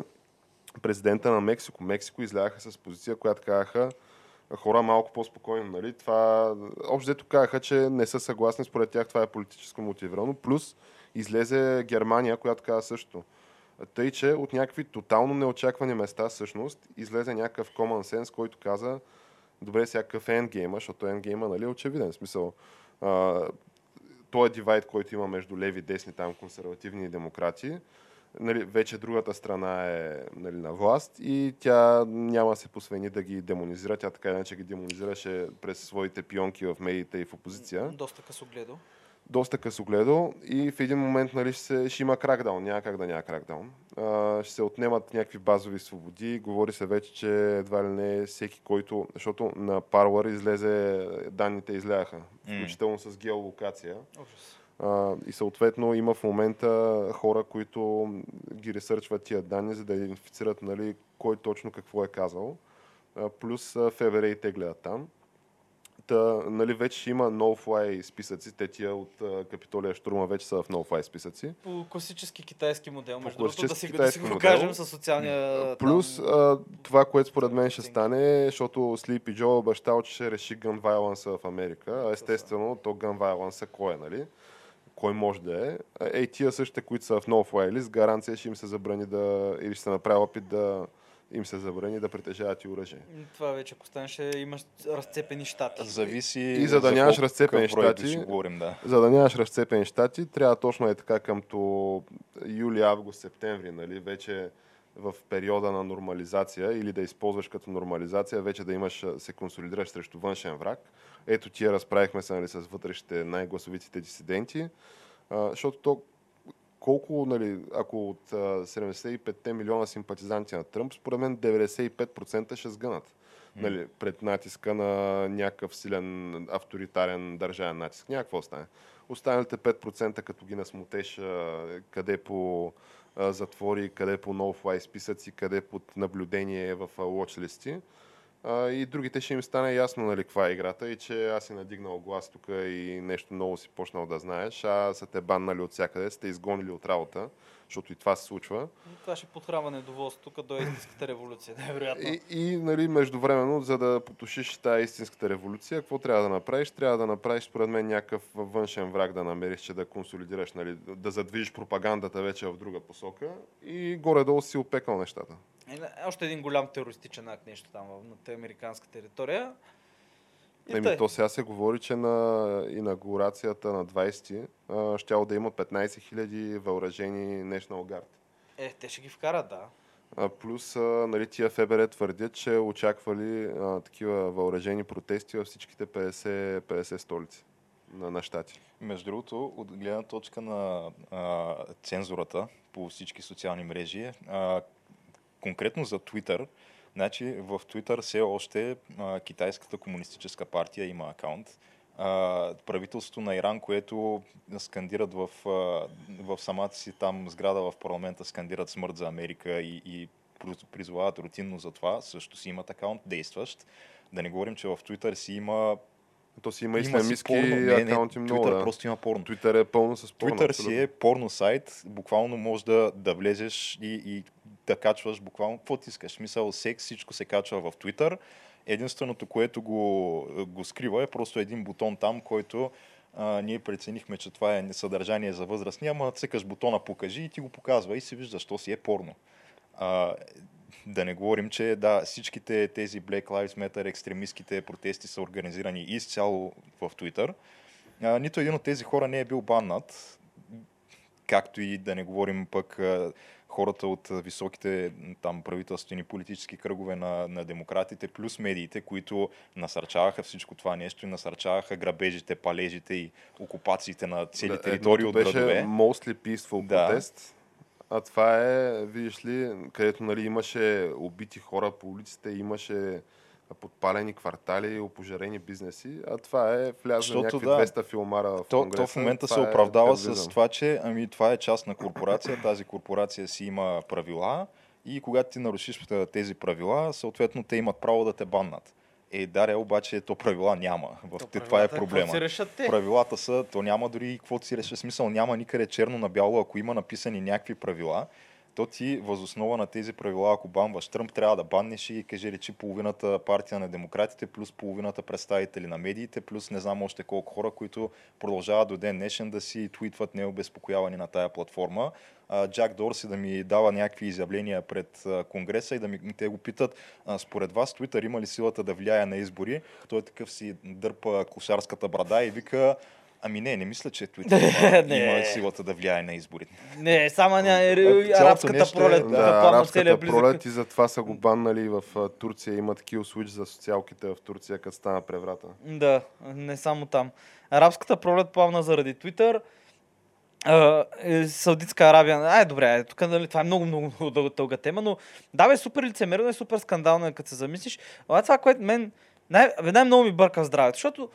президента на Мексико. Мексико излягаха с позиция, която казаха хора малко по-спокойно. Нали? Това, общо казаха, че не са съгласни, според тях това е политическо мотивирано. Плюс излезе Германия, която каза също. Тъй, че от някакви тотално неочаквани места всъщност излезе някакъв common sense, който каза добре, сега какъв е ендгейма, защото ендгейма нали, е очевиден. В Смисъл, този дивайд, който има между леви и десни, там консервативни и демократи, нали, вече другата страна е нали, на власт и тя няма се посвени да ги демонизира. Тя така иначе ги демонизираше през своите пионки в медиите и в опозиция. Доста късогледо. Доста късогледо и в един момент нали, ще, се, ще има кракдаун. Няма как да няма кракдаун. А, ще се отнемат някакви базови свободи. Говори се вече, че едва ли не всеки, който... Защото на Parler излезе, данните изляха, включително с геолокация. Ужас. А, и съответно има в момента хора, които ги ресърчват тия данни, за да идентифицират нали, кой точно какво е казал. А, плюс ФБР и те гледат там. Та, нали, вече има no-fly списъци. Те тия от а, Капитолия Штурма вече са в no-fly списъци. По класически китайски модел, между другото, да си, да си го модел. покажем с социалния... Плюс там, а, това, което според мен ще стане, защото Sleepy Joe обещал, че ще реши gun violence в Америка. Естествено, то gun violence кой е, нали? Кой може да е. Ей, тия същите, които са в no-fly list, гаранция ще им се забрани да... или ще се направи опит да им се забрани да притежават и оръжие. Това вече, ако стане, ще имаш разцепени щати. Зависи. И за да нямаш колко- разцепени щати, говорим, да. За да нямаш разцепени щати, трябва точно е така къмто юли, август, септември, нали, вече в периода на нормализация или да използваш като нормализация, вече да имаш, се консолидираш срещу външен враг. Ето тия разправихме се нали, с вътрешните най-гласовитите дисиденти, а, защото то колко, нали, ако от а, 75 милиона симпатизанти на Тръмп, според мен 95% ще сгънат. Нали, пред натиска на някакъв силен авторитарен държавен натиск. Някакво стане. Останалите 5% като ги насмутеш къде по затвори, къде по no-fly списъци, къде под наблюдение в watch листи. А, и другите ще им стане ясно нали, каква е играта и че аз си надигнал глас тук и нещо ново си почнал да знаеш, а са те баннали от всякъде, сте изгонили от работа, защото и това се случва. Това ще подхрава недоволство, тук до истинската революция, [laughs] най-вероятно. И, и нали, междувременно, за да потушиш тази истинската революция, какво трябва да направиш? Трябва да направиш, според мен, някакъв външен враг да намериш, че да консолидираш, нали, да задвижиш пропагандата вече в друга посока и горе-долу си опекал нещата. Е, Още един голям терористичен акт, нещо там в- на американска територия. И Еми, тъй. то сега се говори, че на инаугурацията на 20-ти а, щяло да има 15 000 въоръжени National Guard. Е, те ще ги вкарат, да. А, плюс, а, нали, тия ФБР твърдят, че очаквали а, такива въоръжени протести във всичките 50, 50 столици на, на щати. Между другото, от гледна точка на а, цензурата по всички социални мрежи, а, конкретно за Twitter, значи в Twitter все още а, китайската комунистическа партия има акаунт. А, правителството на Иран, което скандират в, а, в самата си там сграда в парламента, скандират смърт за Америка и, и приз- призовават рутинно за това, също си имат акаунт действащ. Да не говорим, че в Twitter си има То си има. Не, не, акаунти много. Twitter Да. просто има порно. Twitter е пълно с порно. Twitter си е порно сайт, буквално можеш да, да влезеш и, и да качваш буквално какво ти искаш. В Смисъл, секс, всичко се качва в Twitter. Единственото, което го, го скрива е просто един бутон там, който а, ние преценихме, че това е съдържание за възрастни, ама цъкаш бутона покажи и ти го показва и си виждаш, то си е порно. А, да не говорим, че да, всичките тези Black Lives Matter екстремистските протести са организирани изцяло в Twitter. А, нито един от тези хора не е бил баннат, както и да не говорим пък хората от високите там правителствени политически кръгове на, на демократите, плюс медиите, които насърчаваха всичко това нещо и насърчаваха грабежите, палежите и окупациите на цели Да, територии от беше градове. mostly peaceful Да. протест. А това е, видиш ли, където нали, имаше убити хора по улиците, имаше подпалени квартали, опожарени бизнеси, а това е Защото някакви да, 200 филмара в То, Конгреса. то в момента се е оправдава с тероризъм. това, че ами, това е частна корпорация, тази корпорация си има правила и когато ти нарушиш тези правила, съответно те имат право да те баннат. Е, даре, обаче то правила няма. В, То това е правилата, какво проблема. си решат те? Правилата са, то няма дори каквото си реши. Смисъл няма никъде черно на бяло, ако има написани някакви правила, то ти възоснова на тези правила, ако банваш Тръмп, трябва да баннеш и кажи речи половината партия на демократите, плюс половината представители на медиите, плюс не знам още колко хора, които продължават до ден днешен да си твитват необезпокоявани на тая платформа. Джак Дорси да ми дава някакви изявления пред Конгреса и да ми, те го питат, според вас Твитър има ли силата да влияе на избори? Той такъв си дърпа кошарската брада и вика, Ами не, не мисля, че Twitter [laughs] има, Не. има силата да влияе на изборите. Не, само ня... цялото арабската нещо е- пролет. Да, Да, арабската пролет и затова са го баннали в Турция. Имат kill switch за социалките в Турция, като стана преврата. Да, не само там. Арабската пролет плавна заради Твитър. А, е, Саудитска Арабия. Ай, добре, тук нали, това е много, много, много дълга, дълга тема, но да, бе, супер лицемерно е, супер скандално е, като се замислиш. А това, което мен най- бе, най-много ми бърка в здравето, защото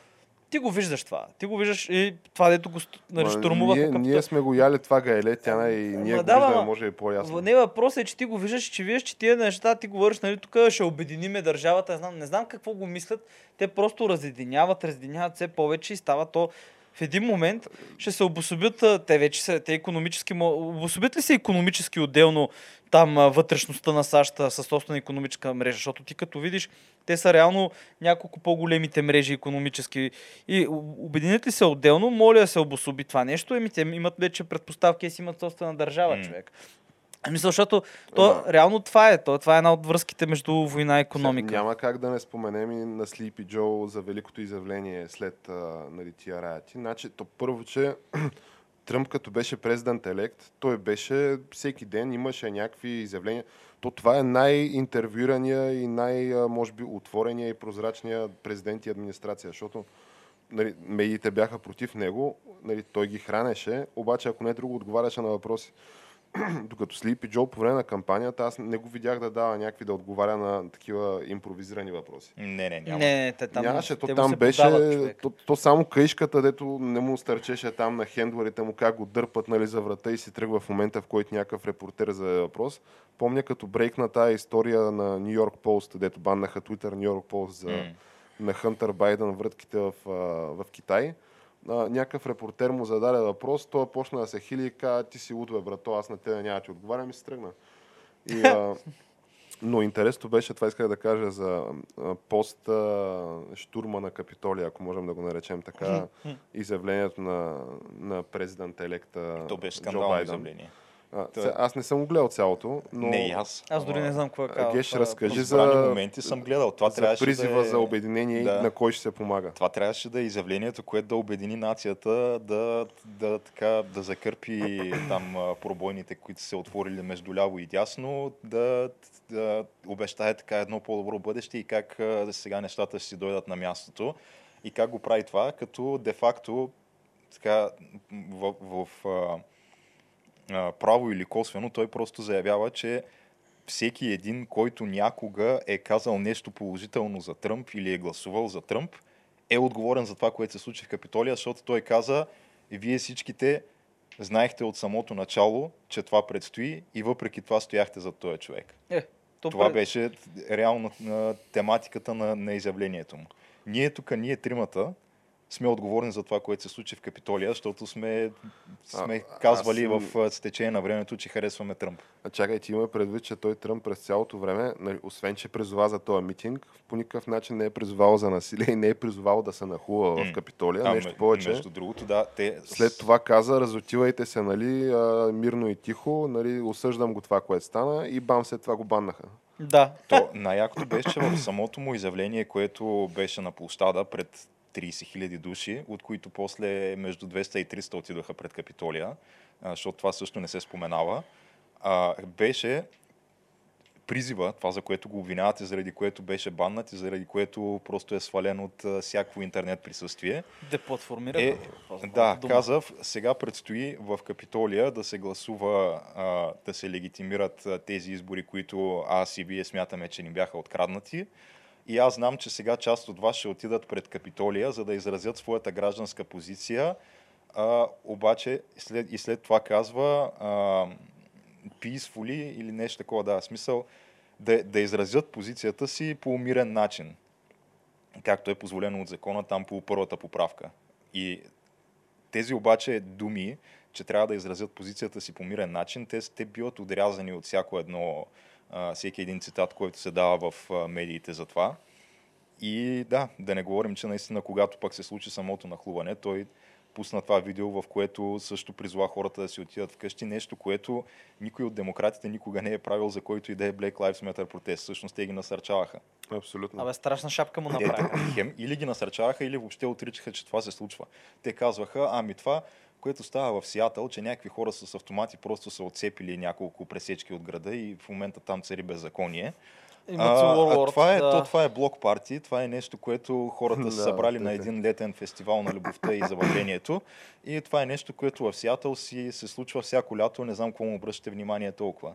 Ти го виждаш това. Ти го виждаш и това, дето го нали, Ма, штурмуваха ние, към ние сме го яли това гаеле, тяна и ние Ма го да, виждаме, може и по-ясно. Не, въпросът е, че ти го виждаш, че виждаш, че тия неща, ти говориш, нали, тук ще обединиме държавата, не знам, не знам какво го мислят. Те просто разединяват, разединяват все повече и става то в един момент ще се обособят, те вече са, те економически, обособят ли се економически отделно там вътрешността на САЩ със собствена економическа мрежа, защото ти като видиш, те са реално няколко по-големите мрежи економически и обединят ли се отделно, моля да се обособи това нещо, еми те имат вече предпоставки да си имат собствена държава, М. човек. Мисля, защото то, Ама- реално това е. То, това е една от връзките между война и економика. Няма как да не споменем и на Sleepy Джо за великото изявление след а, нали, тия раяти. Значи, то първо, че [clears throat] Тръмп като беше президент елект, той беше всеки ден, имаше някакви изявления. То това е най-интервюирания и най, може би, отворения и прозрачния президент и администрация, защото нали, медиите бяха против него, нали, той ги хранеше, обаче ако не друго отговаряше на въпроси. [clears throat] Докато Слипи Джо по време на кампанията, аз не го видях да дава някакви да отговаря на такива импровизирани въпроси. Не, не, няма. Не, не, те там, Нямаше, то там беше, подават, то, то, само каишката, дето не му стърчеше там на хендлерите му, как го дърпат нали, за врата и си тръгва в момента, в който някакъв репортер за въпрос. Помня като брейкна тази история на Нью Йорк Пост, дето баннаха Twitter Нью Йорк Пост за, М. на Хънтър Байден вратките в, в Китай. А, някакъв репортер му зададе въпрос, той почна да се хили и каза, ти си луд, бе, брато, аз на тебе няма ти отговарям и се тръгна. И, а, [laughs] но интересното беше, това исках да кажа за пост штурма на Капитолия, ако можем да го наречем така, изявлението на, на президента електа То беше Джо скандално Байден. изявление. А, То сега, аз не съм го гледал цялото, но Не и аз. Аз дори не знам какво е казал. Геш, разкажи за, моменти съм гледал. Това за призива да е... за обединение Да. и на кой ще се помага. Това трябваше да е изявлението, което да обедини нацията, да, да, така, да закърпи там пробойните, които са се отворили между ляво и дясно, да, да обещае така едно по-добро бъдеще и как а, сега нещата ще си дойдат на мястото. И как го прави това, като де-факто така, в, в, в а, право или косвено, той просто заявява, че всеки един, който някога е казал нещо положително за Тръмп или е гласувал за Тръмп, е отговорен за това, което се случи в Капитолия, защото той каза, вие всичките знаехте от самото начало, че това предстои и въпреки това стояхте за този човек. Е, то Това пред- беше реално тематиката на, на изявлението му. Ние тук, ние тримата, сме отговорни за това, което се случи в Капитолия, защото сме, сме А, казвали аз- в течение на времето, че харесваме Тръмп. А чакай, ти има предвид, че той Тръмп през цялото време, нали, освен че призова за този митинг, по никакъв начин не е призовал за насилие и не е призовал да се нахува в М. Капитолия. А, нещо повече. Между другото, да, те... След това каза, разотивайте се, нали, а, мирно и тихо, нали, осъждам го това, което стана и бам, след това го баннаха. Да. То, най-якото беше, че в самото му изявление, което беше на площада пред 30 000 души, от които после между 200 и 300 отидоха пред Капитолия, защото това също не се споменава, беше призива, това за което го обвинявате, заради което беше баннат и заради което просто е свален от а, всякакво интернет присъствие. Деплатформира. Е, да, дума. каза, сега предстои в Капитолия да се гласува, да се легитимират тези избори, които аз и вие смятаме, че ни бяха откраднати. И аз знам, че сега част от вас ще отидат пред Капитолия, за да изразят своята гражданска позиция. А, обаче след, и след това казва а, peacefully или нещо такова, да, смисъл да, да изразят позицията си по мирен начин както е позволено от закона там по първата поправка. И тези обаче думи, че трябва да изразят позицията си по мирен начин, те, те биват отрязани от всяко едно, всеки един цитат, който се дава в медиите за това. И да, да не говорим, че наистина, когато пък се случи самото нахлуване, той пусна това видео, в което също призова хората да си отидат вкъщи. Нещо, което никой от демократите никога не е правил, за който и да е Black Lives Matter протест. Всъщност те ги насърчаваха. Абсолютно. Абе, страшна шапка му Те, направи. хем или ги насърчаваха, или въобще отричаха, че това се случва. Те казваха, ами това, което става в Сиатъл, че някакви хора с автомати просто са отцепили няколко пресечки от града и в момента там цари беззаконие. А, а това, е, да. то, това е блок парти, това е нещо, което хората са Да, събрали на така. един летен фестивал на любовта и забавлението. И това е нещо, което в Сиатъл си се случва всяко лято, не знам какво му обръщате внимание толкова.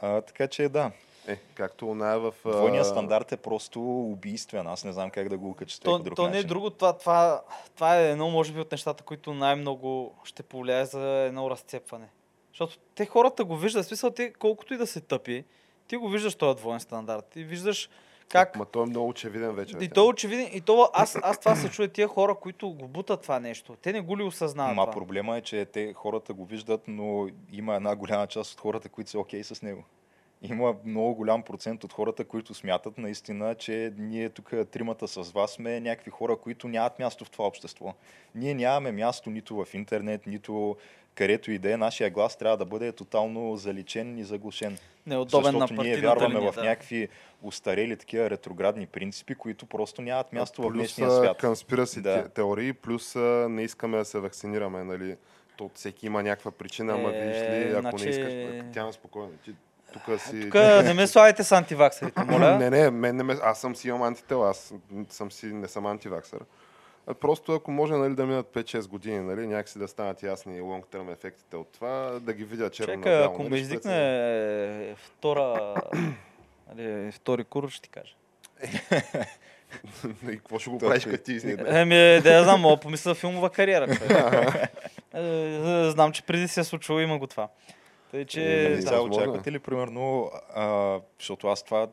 А, така че да, Е, както оная в... а, Двойният стандарт е просто убийствен. Аз не знам как да го окачествя То, по друг то не е начин. друго, това, това, това е едно, може би, от нещата, които най-много ще повлияе за едно разцепване. Защото те хората го виждат, в смисъл, те колкото и да се тъпи, ти го виждаш този двоен стандарт. И виждаш как... Ма той е много очевиден вече. И бе. то е очевиден, и то аз, аз това се чуя тия хора, които го бутат това нещо. Те не го ли осъзнават Ма това? проблема е, че те хората го виждат, но има една голяма част от хората, които са окей с него. Има много голям процент от хората, които смятат наистина, че ние тук тримата с вас сме някакви хора, които нямат място в това общество. Ние нямаме място нито в интернет, нито където и да е. Нашия глас трябва да бъде тотално заличен и заглушен. Неудобен на Защото ние вярваме линия, в да. някакви устарели такива ретроградни принципи, които просто нямат място в плюс днешния а, свят. конспираси Да. те- теории, плюс не искаме да се вакцинираме, нали? То всеки има някаква причина, ама Е, виж ли, ако значи- не искаш, тя е спокойно. Ти тук си... Тук не ме славите с антиваксерите, моля. [laughs] не, не, мен не ме... аз съм си имам антитела, аз съм си, не съм антиваксър. Просто ако може нали, да минат 5-6 години, нали, някакси да станат ясни term ефектите от това, да ги видя черно на Чека, бяло. ако нали, ме издикне е, втора, нали, втори курс, ще ти кажа. преценя. [laughs] И какво ще го правиш, като ти изникне? Еми, да я знам, мога да помисля филмова кариера. [laughs] Е, Знам, че преди се е случило, има го това. Тъй, че... Е, сега е. очаквате ли, примерно, а, защото аз това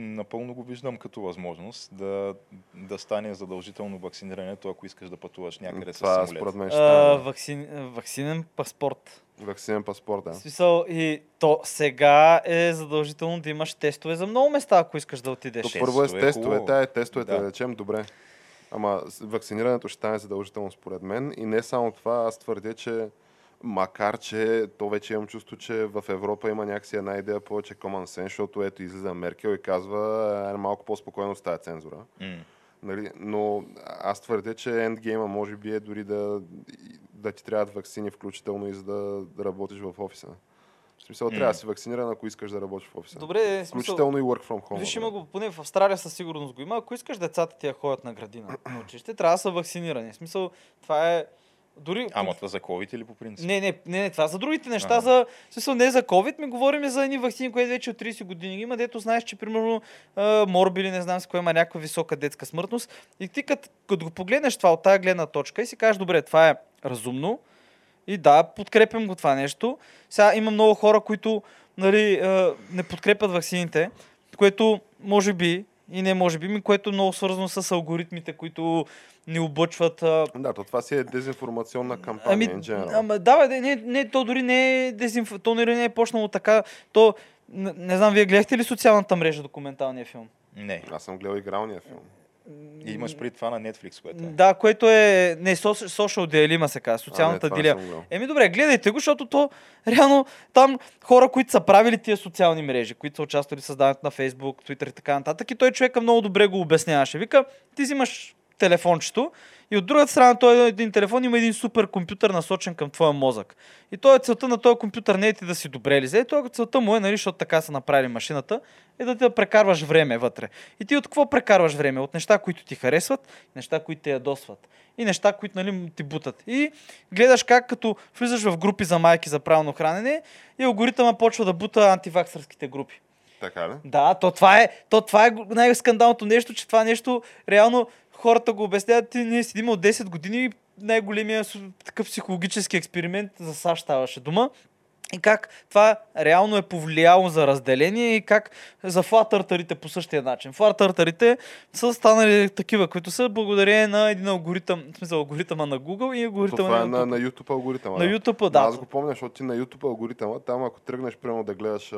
напълно го виждам като възможност да, да стане задължително вакцинирането, ако искаш да пътуваш някъде с Това самолет. според мен ще А, вакцин, вакцинен паспорт. Вакцинен паспорт, да. В смисъл, и то сега е задължително да имаш тестове за много места, ако искаш да отидеш. То първо е с е тестове, тя е тестовете, Да. да речем, добре. Ама с- вакцинирането ще стане задължително според мен. И не само това, аз твърдя, че макар, че то вече имам чувство, че в Европа има някакси една идея повече common sense, защото ето излиза Меркел и казва е, малко по-спокойно с тази цензура. М. Нали? Но аз твърдя, че ендгейма може би е дори да, да ти трябват вакцини, включително и за да, да работиш в офиса. В смисъл, М. трябва да си вакциниран, ако искаш да работиш в офиса. Добре, е, смисъл, Включително и work from home. Виж, нали? има го, поне в Австралия със сигурност го има. Ако искаш децата ти да ходят на градина, на училище, трябва да са вакцинирани. В смисъл, това е... Дори... Ама това за COVID или по принцип? Не, не, не, не, това за другите неща, Ага. за, смисъл не за COVID, ми говорим за едни вакцини, които вече от 30 години има, дето знаеш, че примерно а, морбили, не знам с кое има някаква висока детска смъртност. И ти като, го погледнеш това от тази гледна точка и си кажеш, добре, това е разумно, и да, подкрепям го това нещо. Сега има много хора, които нали, не подкрепят ваксините, което може би и не може би, ми, което е много свързано с алгоритмите, които ни облъчват. А, Да, то това си е дезинформационна кампания. Ами, in general. ама, да, бе, не, не, то дори не е дезинф... то нали не е почнало така. То, не, не знам, вие гледахте ли социалната мрежа, документалния филм? Не. Аз съм гледал игралния филм. И имаш преди това на Netflix, което е. Да, което е... Не, Social Dilemma се казва, социалната а, не, гледал. Еми добре, гледайте го, защото то реално там хора, които са правили тия социални мрежи, които са участвали в създаването на Facebook, Twitter и така нататък, и той човека много добре го обясняваше. Вика, ти взимаш телефончето и от другата страна той един телефон има един супер компютър насочен към твоя мозък. И той целта на този компютър не е ти да си добре лизе, той целта му е, нали, защото така са направили машината, е да ти да прекарваш време вътре. И ти от какво прекарваш време? От неща, които ти харесват, неща, които те ядосват. И неща, които нали, ти бутат. И гледаш как като влизаш в групи за майки за правилно хранене и алгоритъма почва да бута антиваксърските групи. Така ли? Да, то това е, то това е най-скандалното нещо, че това нещо реално хората го обясняват. Ти, ние седим от 10 години и най-големия такъв психологически експеримент за САЩ ставаше дума. И как това реално е повлияло за разделение и как за флатъртарите по същия начин. Флатъртарите са станали такива, които са благодарение на един алгоритъм, в смисъл алгоритъма на Google и алгоритъма това е на, на, на YouTube алгоритъма. на да. YouTube, Да, аз го помня, защото ти на YouTube алгоритъма, там ако тръгнеш примерно да гледаш,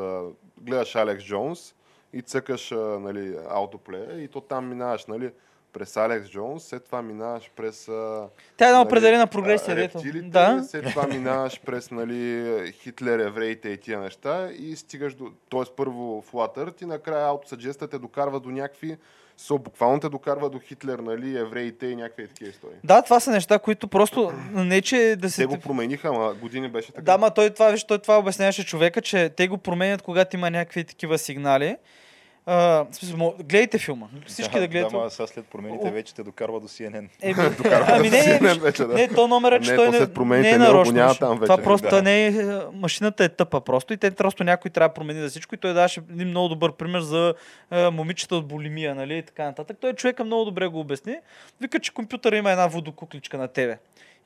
гледаш Алекс Джонс и цъкаш нали, аутоплея и то там минаваш нали, през Алекс Джонс, след това минаваш през... Тя е една нали, определена прогресия, рептилите, Да. След това минаваш през нали, Хитлер, евреите и тия неща и стигаш до... Тоест първо Flutter и накрая аутосъджеста те докарва до някакви... Со, буквално те докарва до Хитлер, нали, евреите и някакви такива истории. Да, това са неща, които просто не че да се... Те го промениха, ама години беше така. Да, ма той това, виж, той това обясняваше човека, че те го променят, когато има някакви такива сигнали. А, смисъл, гледайте филма. Всички да. Да, ама сега след промените вече те докарва до CNN. Еми, [laughs] ами не, не, CNN вече, да. не, то номера, че Не, той то не, е не го нарочно. няма там Това вече. просто Да. не е, машината е тъпа просто и те просто някой трябва да промени за всичко и той даваше един много добър пример за е, момичета от болимия, нали, и така нататък. Той човека много добре го обясни. Вика, че компютъра има една водокукличка на тебе.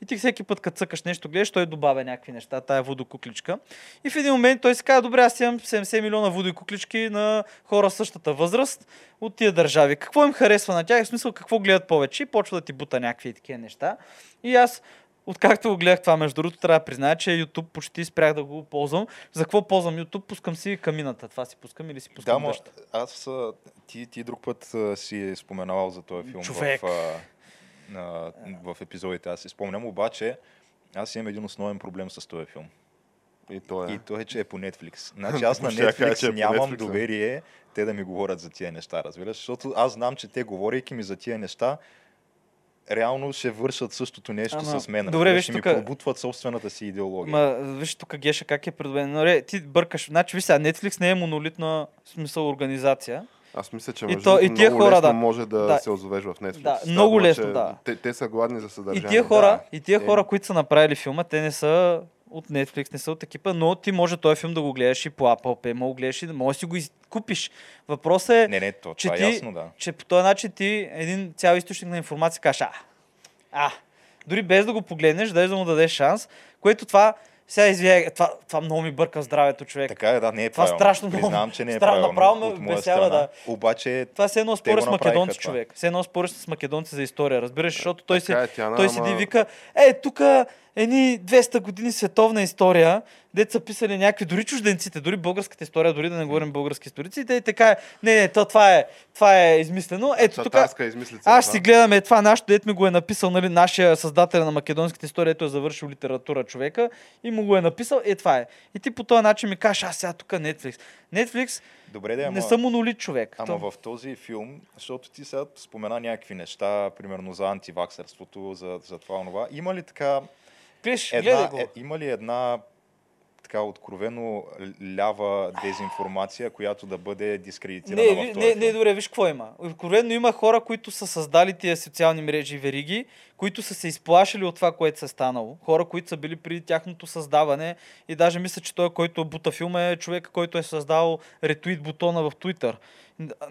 И ти всеки път, като цъкаш нещо, гледаш, той добавя някакви неща, тая водокукличка. И в един момент той си казва, добре, аз имам 70 милиона водокуклички на хора същата възраст от тия държави. Какво им харесва на тях? В смисъл, какво гледат повече? И почва да ти бута някакви такива неща. И аз, откакто го гледах това, между другото, трябва да призная, че YouTube почти спрях да го ползвам. За какво ползвам YouTube? Пускам си камината. Това си пускам или си Да, пускам ма, дъжд. аз ти, ти друг път си споменавал за този филм Човек. в, а, а, в епизодите. Аз си спомням, обаче аз имам един основен проблем с този филм. И то е. И то е, че е по Netflix. Значи [laughs] аз на кажа, Netflix че е нямам Netflix, да. доверие те да ми говорят за тия неща, разбираш? Защото аз знам, че те, говорейки ми за тия неща, реално ще вършат същото нещо Ама, с мен. добре, виж ще ми тука- пробутват собствената си идеология. Ма, виж тук Геша как е ре, ти бъркаш. Значи, виж сега, Netflix не е монолитна смисъл организация. Аз мисля, че И то- и тия много хора, лесно да. може да, Да. се озовеш в Netflix. Да, Става много лесно, че да. Те, те са гладни за И съдържание. тия хора, да. и тия Е. хора, които са направили филма, те не са от Netflix, не са от екипа, но ти може този филм да го гледаш и по Apple Pay, може да го гледаш и да може да си го купиш. Въпросът е, Не, не, то, че това ти- е ясно, да. че по този начин ти един цял източник на информация кажеш, а, а, дори без да го погледнеш, да да му дадеш шанс, което това, сега извия, това, това много ми бърка здравето, човек. Така е, да, не е Това правилно. страшно много- Признавам, че не е правилно направо ме страна. да. Обаче, Това се едно го с македонци, това. човек. Все едно спориш с македонци за история, разбираш, защото той, Така се, е, Тяна, той ама- седи и вика, е, тук едни 200 години световна история, дет са писали някакви, дори чужденците, дори българската история, дори да не говорим български историци, и така е, не, не, то, това, е, това е измислено. Ето тук, измислица. аз си гледаме това нашето, дет ми го е написал, нали, нашия създател на македонската история, ето е завършил литература човека и му го е написал, е това е. И ти по този начин ми кажеш, аз сега тук Netflix. Netflix добре да е, не съм монолит човек. ама То- в този филм, защото ти сега спомена някакви неща, примерно за антиваксерството, за, за това, онова. Има ли така Гледаш, една, е, има ли една така откровено лява дезинформация, която да бъде дискредитирана Не, в този не, не, добре, виж какво има. Откровенно има хора, които са създали тия социални мрежи и вериги, които са се изплашили от това, което се е станало. Хора, които са били при тяхното създаване и даже мисля, че той, който бута филма е човек, който е създал ретуит бутона в Twitter.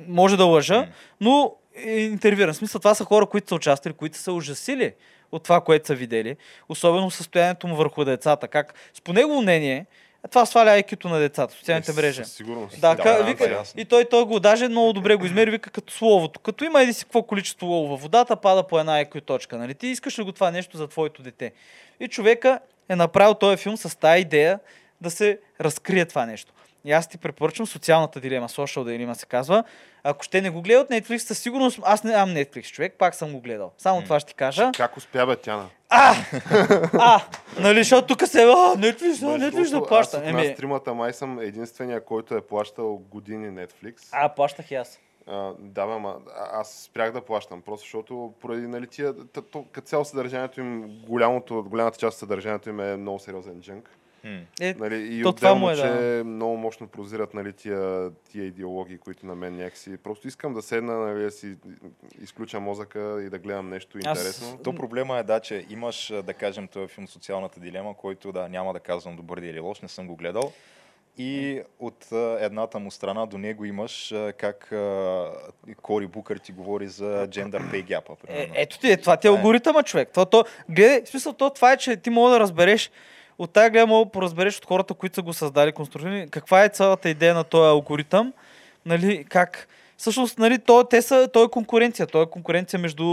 Може да лъжа, но е интервюиран. В смисъл, това са хора, които са участвали, които са ужасили от това, което са видели. Особено състоянието му върху децата. Как, с по негово мнение, това сваля айкито на децата, социалните Е, мрежи. Със сигурност. Да, Да, ка, да, вика, да, и той, той го даже много добре го измери, вика като словото. Като има еди си какво количество лово във водата, пада по една IQ точка. Нали? Ти искаш ли го това нещо за твоето дете? И човека е направил този филм с тази идея да се разкрие това нещо. И аз ти препоръчвам социалната дилема, social дилема се казва. Ако ще не го гледат Netflix, със сигурност аз не имам Netflix, човек, пак съм го гледал. Само това ще ти кажа. Как успя бе Тяна? А! А! Нали, защото тук се... А, Netflix, а, Netflix да плаща. Аз от Еми, нас тримата май съм единствения, който е плащал години Netflix. а, плащах и аз. А, да, бе, ама аз спрях да плащам, просто защото поради нали, тия, като цяло съдържанието им, голямото, голямата част от съдържанието им е много сериозен джънк. Е, Нали, и То това отделно, му е, че да. много мощно прозират нали, тия, тия идеологии, които на мен някакси... Просто искам да седна, нали, да си изключа мозъка и да гледам нещо Аз- интересно. То проблема е, да, че имаш, да кажем, този филм Социалната дилема, който, да, няма да казвам добър или лош, не съм го гледал. И от едната му страна до него имаш как Кори Букър ти говори за gender pay gap. Е, ето ти, е, това ти е Това алгоритъма, човек. Това, то, гледай, смисъл, то, това е, че ти мога да разбереш от тая гледа мога поразбереш от хората, които са го създали, конструирали, каква е цялата идея на този алгоритъм, нали, как Всъщност, нали, то, те са, то е конкуренция. То е конкуренция между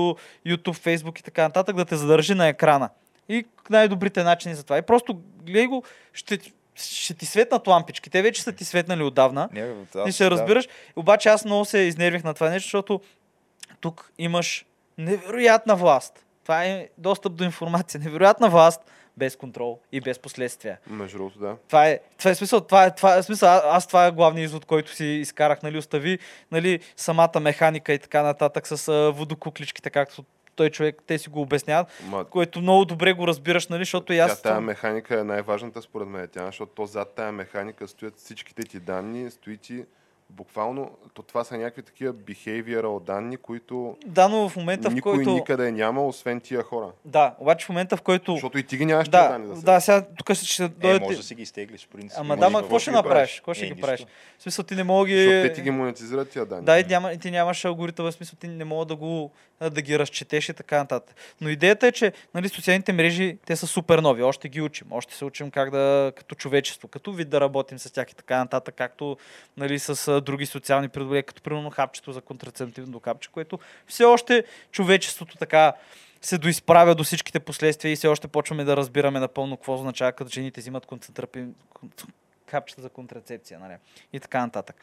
YouTube, Facebook и така нататък, да те задържи на екрана. И най-добрите начини за това. И просто гледай го, ще, ще ти светнат лампички. Те вече са ти светнали отдавна. Не, И аз- ще да, разбираш. Обаче аз много се изнервих на това нещо, защото тук имаш невероятна власт. Това е достъп до информация. Невероятна власт без контрол и без последствия. Между другото, да. Това е, това е смисъл, това е, това е смисъл. Аз това е главният извод, който си изкарах, нали, остави, нали, самата механика и така нататък с а, водокукличките, както той човек, те си го обясняват, Ма, което много добре го разбираш, нали, защото и Тя, аз... тая механика е най-важната според мен, тя, защото то зад тая механика стоят всичките ти данни, стои ти буквално, то това са някакви такива behavioral данни, които Да, но в момента, в никой който... никъде няма, освен тия хора. Да, обаче в момента, в който... Защото и ти ги нямаш тия Да, данни. Да, сега тук ще, Е, дойдете... може да си ги изтеглиш, в принцип. Ама да, ма какво ще ги направиш? правиш? Какво ще Е, ги правиш? В смисъл, ти не мога ги... Защото те ти ги монетизират тия данни. Да, и, няма, и ти нямаш алгоритъм, в смисъл ти не мога да, го, да ги разчетеш и така нататък. Но идеята е, че нали, социалните мрежи, те са супер нови, още ги учим, още се учим как да, като човечество, като вид да работим с тях и така нататък, както нали, с други социални предобрения, като примерно хапчето за контрацептивно капче, което все още човечеството така се доизправя до всичките последствия и все още почваме да разбираме напълно какво означава, като жените взимат концентрапи... капчета за контрацепция, нали? И така нататък.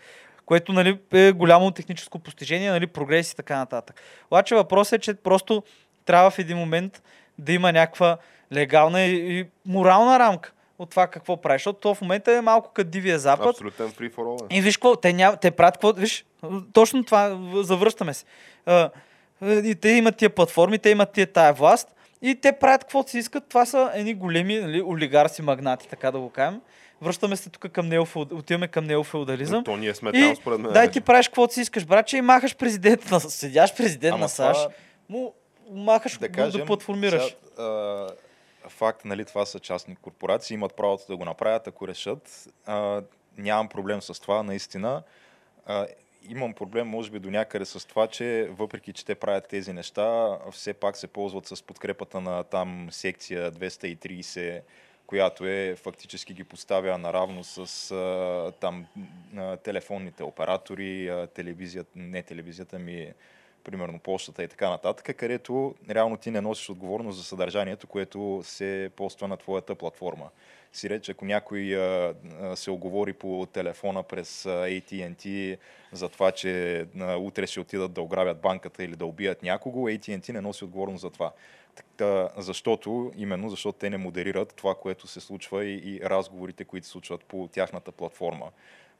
Което нали, е голямо техническо постижение, нали, прогрес и така нататък. Обаче въпросът е, че просто трябва в един момент да има някаква легална и, и морална рамка от това какво правиш. Защото то в момента е малко като Дивия Запад. Абсолютен all. е. И виж какво, те, няма, те правят какво, виж, точно това, завръщаме се. А, и те имат тия платформи, те имат тия тая власт и те правят каквото си искат. Това са едни големи нали, олигарси, магнати, така да го кажем. Връщаме се тук към неофеуд... отиваме към неофеудализъм. То ние сме И там, според мен. дай ти правиш каквото си искаш, братче, и махаш президент на... Седяш президент Ама на САЩ, това- му махаш да го кажем, да платформираш. Сега, а, факт, нали, това са частни корпорации, имат правото да го направят, ако решат. А, нямам проблем с това, наистина. А, имам проблем, може би, до някъде с това, че въпреки, че те правят тези неща, все пак се ползват с подкрепата на там секция 230, която е фактически ги поставя наравно с а, там а, телефонните оператори, а, телевизията, не телевизията ми, примерно почтата и така нататък, където реално ти не носиш отговорност за съдържанието, което се поства на твоята платформа. Си реч, ако някой а, се оговори по телефона през AT&T за това, че а, утре ще отидат да ограбят банката или да убият някого, AT&T не носи отговорност за това. Така, защото, именно защото те не модерират това, което се случва и, и разговорите, които се случват по тяхната платформа.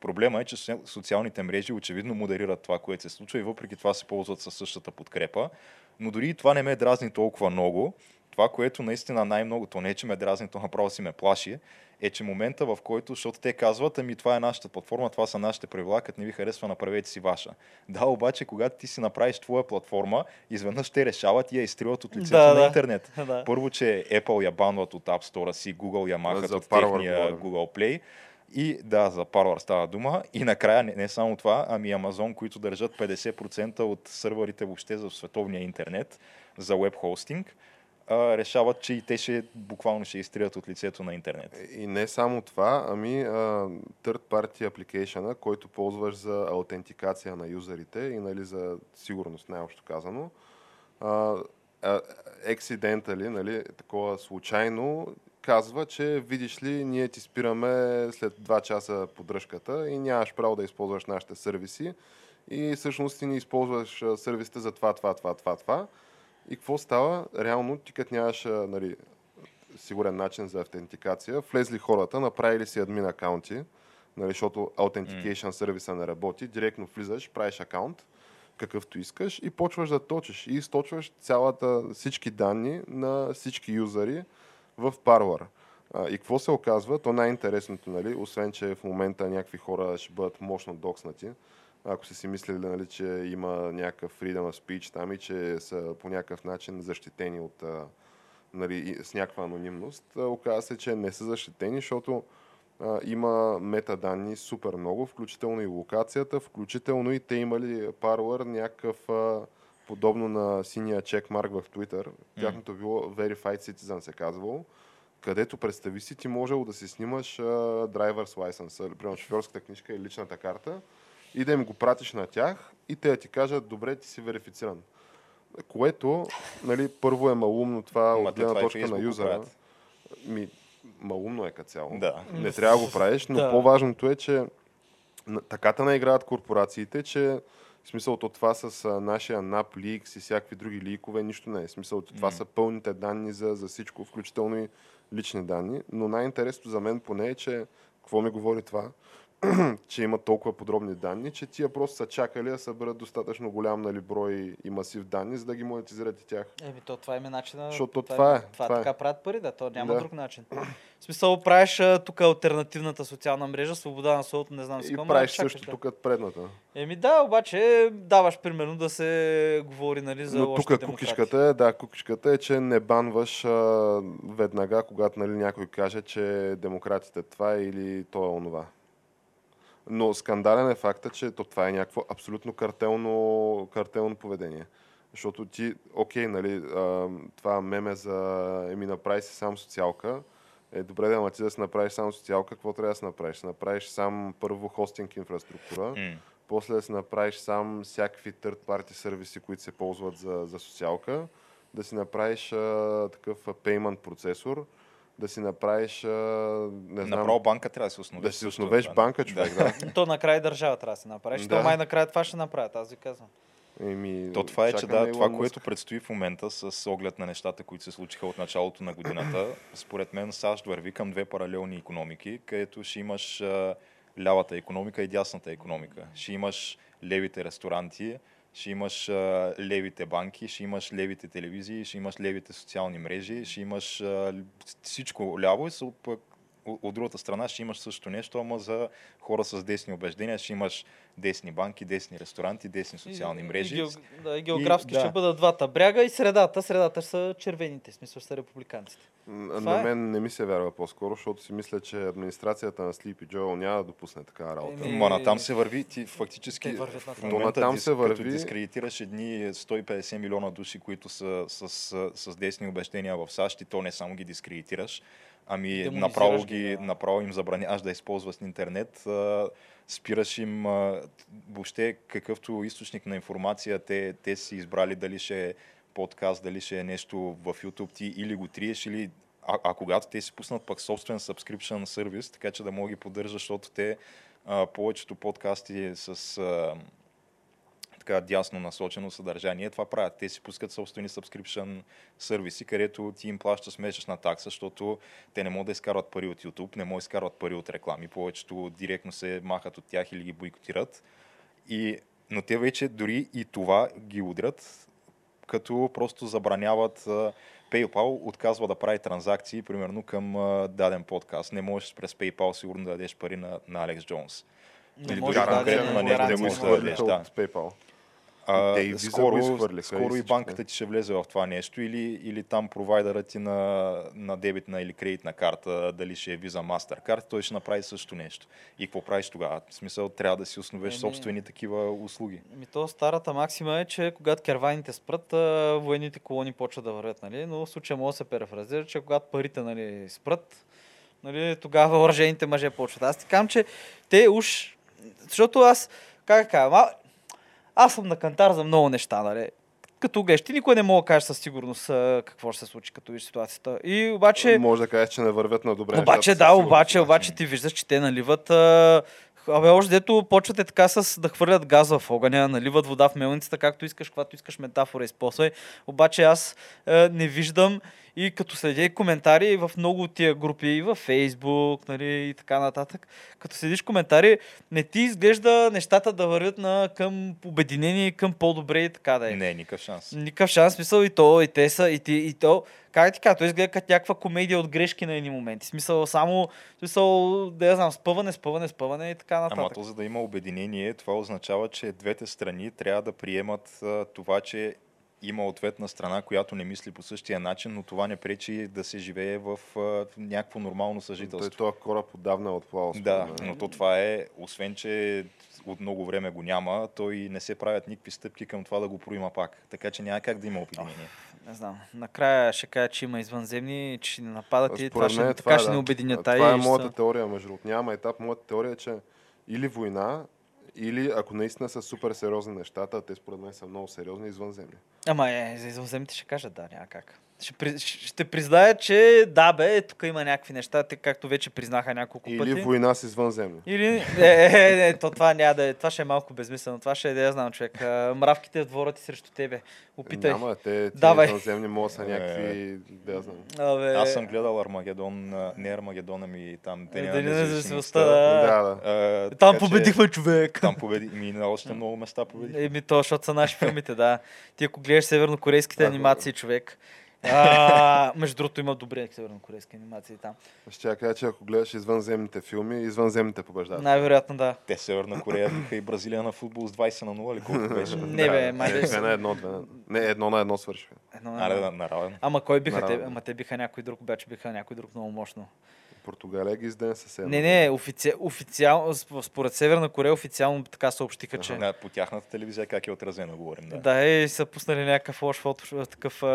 Проблема е, че соци- социалните мрежи очевидно модерират това, което се случва и въпреки това се ползват със същата подкрепа. Но дори и това не ме дразни толкова много. Това, което наистина най-много, то не е, че ме дразни, то направо си ме плаши, е, че момента в който, защото те казват, ами това е нашата платформа, това са нашите правила, като не ви харесва, направете си ваша. Да, обаче, когато ти си направиш твоя платформа, изведнъж те решават и я изтриват от лицето Да, на да. интернет. [laughs] Да. Първо, че Apple я банват от App Store си, Google я махат За от техния. Google Play. И да, за Parler става дума. И накрая не, не само това, ами Amazon, които държат 50% от сървърите въобще за световния интернет, за веб хостинг, решават, че и те ще буквално ще изтрият от лицето на интернет. И не само това, ами third party application, който ползваш за аутентикация на юзерите и нали, за сигурност, най-общо казано. А, accidentally, нали, такова случайно, казва, че видиш ли, ние ти спираме след 2 часа поддръжката и нямаш право да използваш нашите сервиси и всъщност ти не използваш сервисите за това, това, това, това, това. И какво става? Реално, ти като нямаш нали, сигурен начин за автентикация. Влезли хората, направили си админ акаунти, нали, защото Authentication сервиса не работи. Директно влизаш, правиш акаунт, какъвто искаш и почваш да точиш. И източваш цялата, всички данни на всички юзери в. А, И какво се оказва? То най-интересното, нали, освен че в момента някакви хора ще бъдат мощно докснати, ако са си мислили, нали, че има някакъв freedom of speech там и че са по някакъв начин защитени от нали, с някаква анонимност, оказва се, че не са защитени, защото а, има метаданни супер много, включително и локацията, включително и те имали Parler някакъв а, подобно на синия чекмарк в Twitter. Тяхното било Verified Citizen се казвало, където представи си, ти можел да си снимаш а, driver's license, примерно шофьорската книжка и личната карта и да им го пратиш на тях и те да ти кажат, добре, ти си верифициран. Което, нали, първо е малумно това Ама от те гледна точка на юзера. Ми, малумно е като цяло. Да. Не трябва да го правиш, но Да. по-важното е, че на- таката наиграват корпорациите, че в смисъл от това с а, нашия NAP Leaks и всякакви други ликове, нищо не е. В Смисъл от това М. са пълните данни за, за всичко, включително и лични данни. Но най-интересното за мен поне е, че какво ми говори това? [clears throat] че има толкова подробни данни, че тия просто са чакали да съберат достатъчно голям нали, брой и масив данни, за да ги монетизират и тях. Еми, то това е начина. Защото това е, Това, това е. така правят пари, да. То няма Да. друг начин. В смисъл, правиш тук альтернативната социална мрежа, свобода на словото, не знам си И какво, ама правиш чакаш, също да. тук предната. Еми да, обаче даваш примерно да се говори нали, за Но тук кукишката е, да, кукишката е, че не банваш а, веднага, когато нали, някой каже, че демократите това е или то е онова. Но скандален е факта, че то, това е някакво абсолютно картелно, картелно поведение. Защото ти, окей, нали, това меме за еми направи си сам социалка, е добре да, ама ти да си направиш сам социалка, какво трябва да си направиш? Направиш сам първо хостинг инфраструктура, М. после да си направиш сам всякакви third party сервиси, които се ползват за, за социалка, да си направиш а, такъв payment процесор, да си направиш, а, не знам, Направо банка трябва да се основеш. да си основеш да. банка, човек, да. [laughs] То накрая държава трябва да се направи. Да. Да. май накрая това ще направят, аз ви казвам. Еми, То това е, че да, това, което предстои в момента с оглед на нещата, които се случиха от началото на годината, според мен САЩ върви към две паралелни економики, където ще имаш а, лявата економика и дясната економика. Ще имаш левите ресторанти, ще имаш а, левите банки, ще имаш левите телевизии, ще имаш левите социални мрежи, ще имаш а, всичко ляво и пък от другата страна ще имаш също нещо, ама за хора с десни убеждения ще имаш десни банки, десни ресторанти, десни социални И- мрежи. И, геог... да, и географски И- да. ще бъдат двата бряга и средата. Средата ще са червените, в смисъл ще са републиканците. Това На е. мен не ми се вярва по-скоро, защото си мисля, че администрацията на Sleepy Joel няма да допусне такава работа. Еми, Ма на там се върви, ти фактически Те вървят на в там. момента дис, се като върви. дискредитираш едни 150 милиона души, които са с, с, с десни обещения в САЩ и то не само ги дискредитираш, ами направо, ги, да. направо им забраняваш да използват интернет, а, спираш им а, въобще какъвто източник на информация те, те си избрали, дали ще е подкаст, дали ще е нещо в YouTube ти или го триеш, или а, а когато те си пуснат пък собствен subscription сервис, така че да мога ги поддържа, защото те а, повечето подкасти с а, така дясно насочено съдържание, това правят. Те си пускат собствени subscription сервиси, където ти им плащаш месечна такса, защото те не могат да изкарват пари от YouTube, не могат да изкарват пари от реклами. Повечето директно се махат от тях или ги бойкотират. И, но те вече дори и това ги удрят, като просто забраняват PayPal отказва да прави транзакции, примерно към даден подкаст. Не можеш през PayPal сигурно да дадеш пари на, на Алекс Джонс. Не Или може дори да да не изхвърлиш, може. изхвърлиха да. от PayPal. А, Те и Visa го скоро, изхвърлиха, скоро и всичките. банката ти ще влезе в това нещо или, или там провайдера ти на, на дебитна или кредитна карта, дали ще е Visa Mastercard, той ще направи също нещо. И какво правиш тогава? В смисъл, трябва да си основеш Еми- собствени такива услуги. Ми то старата максима е, че когато керваните спрат, военните колони почват да вървят, нали? Но в случая може да се перефразира, че когато парите нали, спрат, нали, тогава въоръжените мъже почват. Аз ти казвам, че те уж... Защото аз, как кажа. Аз съм на кантар за много неща, нали? Като гледаш, ти никой не мога да кажеш със сигурност какво ще се случи, като виж ситуацията. И обаче... Може да кажеш, че не вървят на добре. Обаче да, обаче, обаче ти виждаш, че те наливат... А... Абе, още дето почвате така с да хвърлят газ в огъня, наливат вода в мелницата, както искаш, когато искаш метафора използвай. Обаче аз а, не виждам и като следя коментари в много от тия групи, и във Фейсбук, нали, и така нататък, като следиш коментари, не ти изглежда нещата да вървят на, към обединение, към по-добре и така да е. Не, никакъв шанс. Никакъв шанс, смисъл и то, и те са, и, ти, и то, как ти кажа, той изгледа като някаква комедия от грешки на едни моменти. Смисъл само, смисъл, да я знам, спъване, спъване, спъване и така нататък. Ама то за да има обединение, това означава, че двете страни трябва да приемат това, че има ответна страна, която не мисли по същия начин, но това не пречи да се живее в, а, някакво нормално Той съжителство. този кораб отдавна е отплавал. Да, но то това е, освен че от много време го няма, той не се правят никакви стъпки към това да го проима пак. Така че няма как да има обединение. Не знам. Накрая ще кажа, че има извънземни, че ще ни нападат и това ще, така е, ще да. ни обединят. Това е моята теория, между другото. Няма етап. Моята теория е, че или война, или ако наистина са супер сериозни нещата, те според мен са много сериозни извънземни. Ама е, за извънземните ще кажат, да, няма как. Ще, при- ще признае, че да бе, тук има някакви неща, те както вече признаха няколко Или пъти. война с извънземни. Или... Не, не, не, то това няма да е. Това ще е малко безмислено. Това ще е, да я знам, човек. А, Мравките в двора ти срещу тебе. Опитай. Няма, те, те Давай. извънземни могат са някакви, да я знам. Абе, Аз съм гледал Армагедон, а, не Армагедон, ами там Е, Деня на независимостта. да. Да. А, Там така че победихме човек. Там победи. Ми на още много места победихме. Еми, то, защото са наши филмите, да. Ти ако гледаш севернокорейските анимации, човек. А, между другото има добри севернокорейски анимации там. Ще я кажа, че ако гледаш извънземните филми, извънземните побеждават. Най-вероятно да. Те Северна Корея биха и Бразилия на футбол с 20 на 0 или колко беше? Не, бе, май Две беше. на едно, две на... Не, едно на едно свършиха. Едно, на, равен. Ама кой биха те? Ама те биха някой друг, обаче биха някой друг много мощно. Португалия ги изден със. Не, не, офици... официално, сп- според Северна Корея официално така съобщиха, че... Да, по тяхната телевизия как е отразено, говорим. Да. Да, и са пуснали някакъв лош фото, такъв а,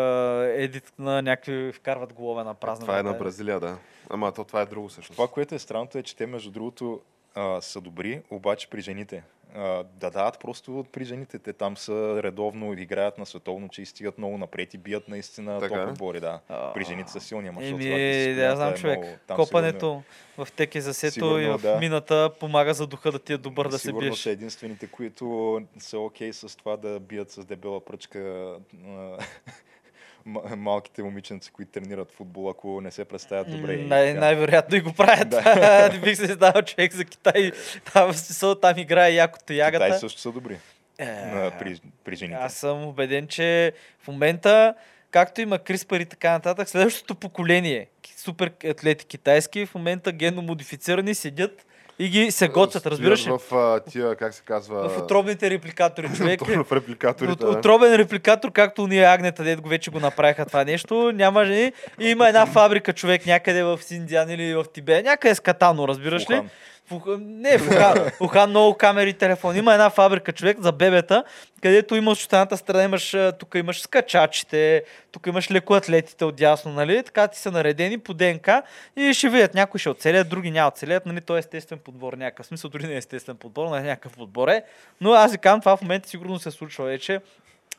едит на някакви вкарват голове на празна. Това е на врата. Бразилия, да. Ама то това е друго всъщност. Това, което е странното е, че те между другото а, са добри, обаче при жените. Да дават просто при жените. Те там са редовно играят на световно, че и стигат много напред и бият наистина Така топ е? отбори, да. А, При жените са силни, ама Еми, това да знам, е човек. много- там Копането в теке за сето Сигурно, и в да. мината помага за духа да ти е добър да се Сигурно биеш. са единствените, които са окей с това да бият с дебела пръчка малките момиченци, които тренират футбол, ако не се представят добре. Най- най-вероятно и го правят. Да. [laughs] Не бих се издавал човек за Китай. Там, в смисъл, там играе якото ягата. Китай също са добри Е, при, при жените. Аз съм убеден, че в момента, както има CRISPR и така нататък, следващото поколение супер атлети китайски, в момента генно модифицирани, седят и ги се готвят, разбираш ли? В а, тия, как се казва... В отробните репликатори, човек. [laughs] В репликаторите. От, отробен репликатор, както ние агнета, дето го вече го направиха това нещо, няма жени. И има една фабрика, човек, някъде в Синдиан или в Тибет, някъде с катано, разбираш ли? Ухан. В не, в Ухан, много камери и телефони. Има една фабрика, човек, за бебета, където има от останата страна, имаш, тук имаш скачачите, тук имаш лекоатлетите отдясно, нали? Така ти са наредени по ДНК и ще видят. Някои ще оцелят, други няма оцелят, нали? То е естествен подбор, някакъв В смисъл, дори не е естествен подбор, но е някакъв подбор е. Но аз ви казвам, това в момента сигурно се случва вече.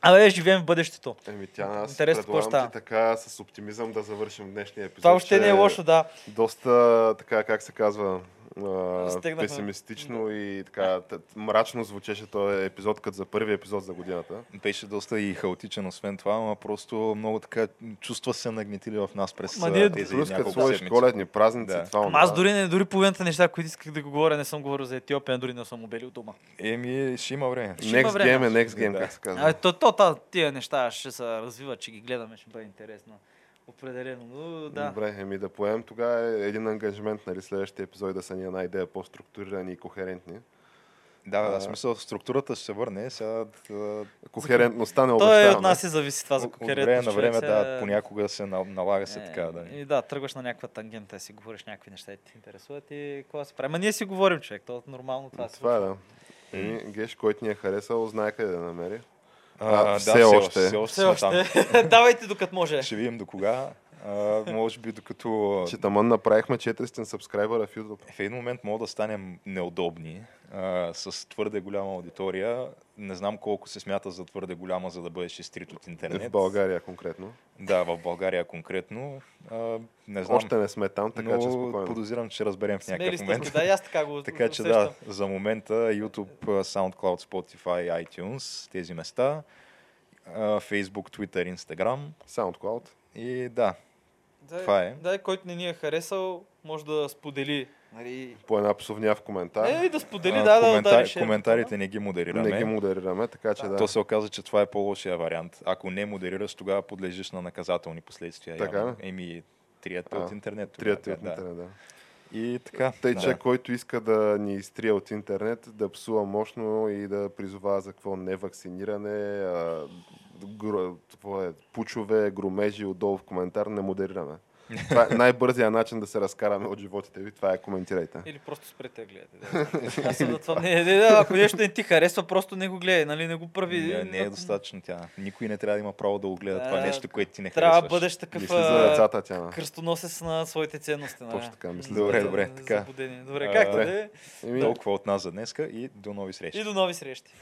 Абе, живеем в бъдещето. Еми, тя аз Интересно предлагам ти така с оптимизъм да завършим днешния епизод. Това че не е лошо, да. Доста, така, как се казва, Стегнахме. песимистично и така мрачно звучеше този епизод, като за първи епизод за годината. Беше доста и хаотичен, освен това, ама просто много така чувства се нагнетили в нас през Ма ние- тези Плюс като няколко сложиш седмици. коледни празници, Да. това Ама аз дори не, дори половината неща, които исках да го говоря, не съм говорил за Етиопия, дори не съм обелил дома. Еми, ще има време. Ще има Next време. game е next game, Да. как се казва. А, то, то, то, тия неща ще се развиват, че ги гледаме, ще бъде интересно. Определено. Но, да. Добре, еми да поемем тогава е един ангажимент, нали, следващия епизод да са ни една идея по-структурирани и кохерентни. Да, да, смисъл, структурата ще се върне. Сега, да, Кохерентността не е от обещаваме. нас и зависи това за от време кохерентност. на време, да, сега- понякога се на- налага се Е, така. Да. И да, тръгваш на някаква тангента, си говориш някакви неща, и те интересуват и какво се прави. Ма ние си говорим, човек, то е нормално това. се Това е да. Еми, Геш, който ни е харесал, знае къде да намери. А, да, все още. Все още. Все още. там. [laughs] Давайте докато може. Ще видим до кога. А, може би докато Че тамън направихме 400 сабскрайбъра в YouTube. в един момент мога да станем неудобни а, с твърде голяма аудитория. Не знам колко се смята за твърде голяма, за да бъдеш изтрит от интернет. В България конкретно. Да, в България конкретно. А, не знам, Още не сме там, така че но спокойно. подозирам, че разберем в Смели някакъв сте, момент. да, аз така го [laughs] Така че усещам. да, за момента YouTube, SoundCloud, Spotify, iTunes, тези места, Facebook, Twitter, Instagram SoundCloud. и да, Да, това е. Да, който не ни е харесал, може да сподели. Нали, По една псовня в коментар. е, и да сподели, а, да, да, коментар, да, коментарите не ги модерираме. не ги модерираме, така че да. То се оказа, че това е по-лошия вариант. Ако не модерираш, тогава подлежиш на наказателни последствия. Така явно. Еми, трият от интернет. Трият от да. интернет, да. И така. Тъй, да. че който иска да ни изтрие от интернет, да псува мощно и да призова за какво невакциниране, а, гру, е, пучове, громежи отдолу в коментар, не модерираме. [laughs] Това е най-бързия начин да се разкараме от животите ви. Това е коментирайте. Или просто спрете да гледате. Да. [laughs] Аз съм на това. Не, не, не, ако нещо не ти харесва, просто не го гледай, нали, не го прави. Не, не е достатъчно тя. Никой не трябва да има право да го гледа това Да, нещо, което ти не Трябва да харесваш. бъдеш такъв Мисли за децата тя. кръстоносец на своите ценности. нали? Точно така, мисля. Добре, добре, така. Добре, както да е. Толкова от нас за днеска и до нови срещи. И до нови срещи.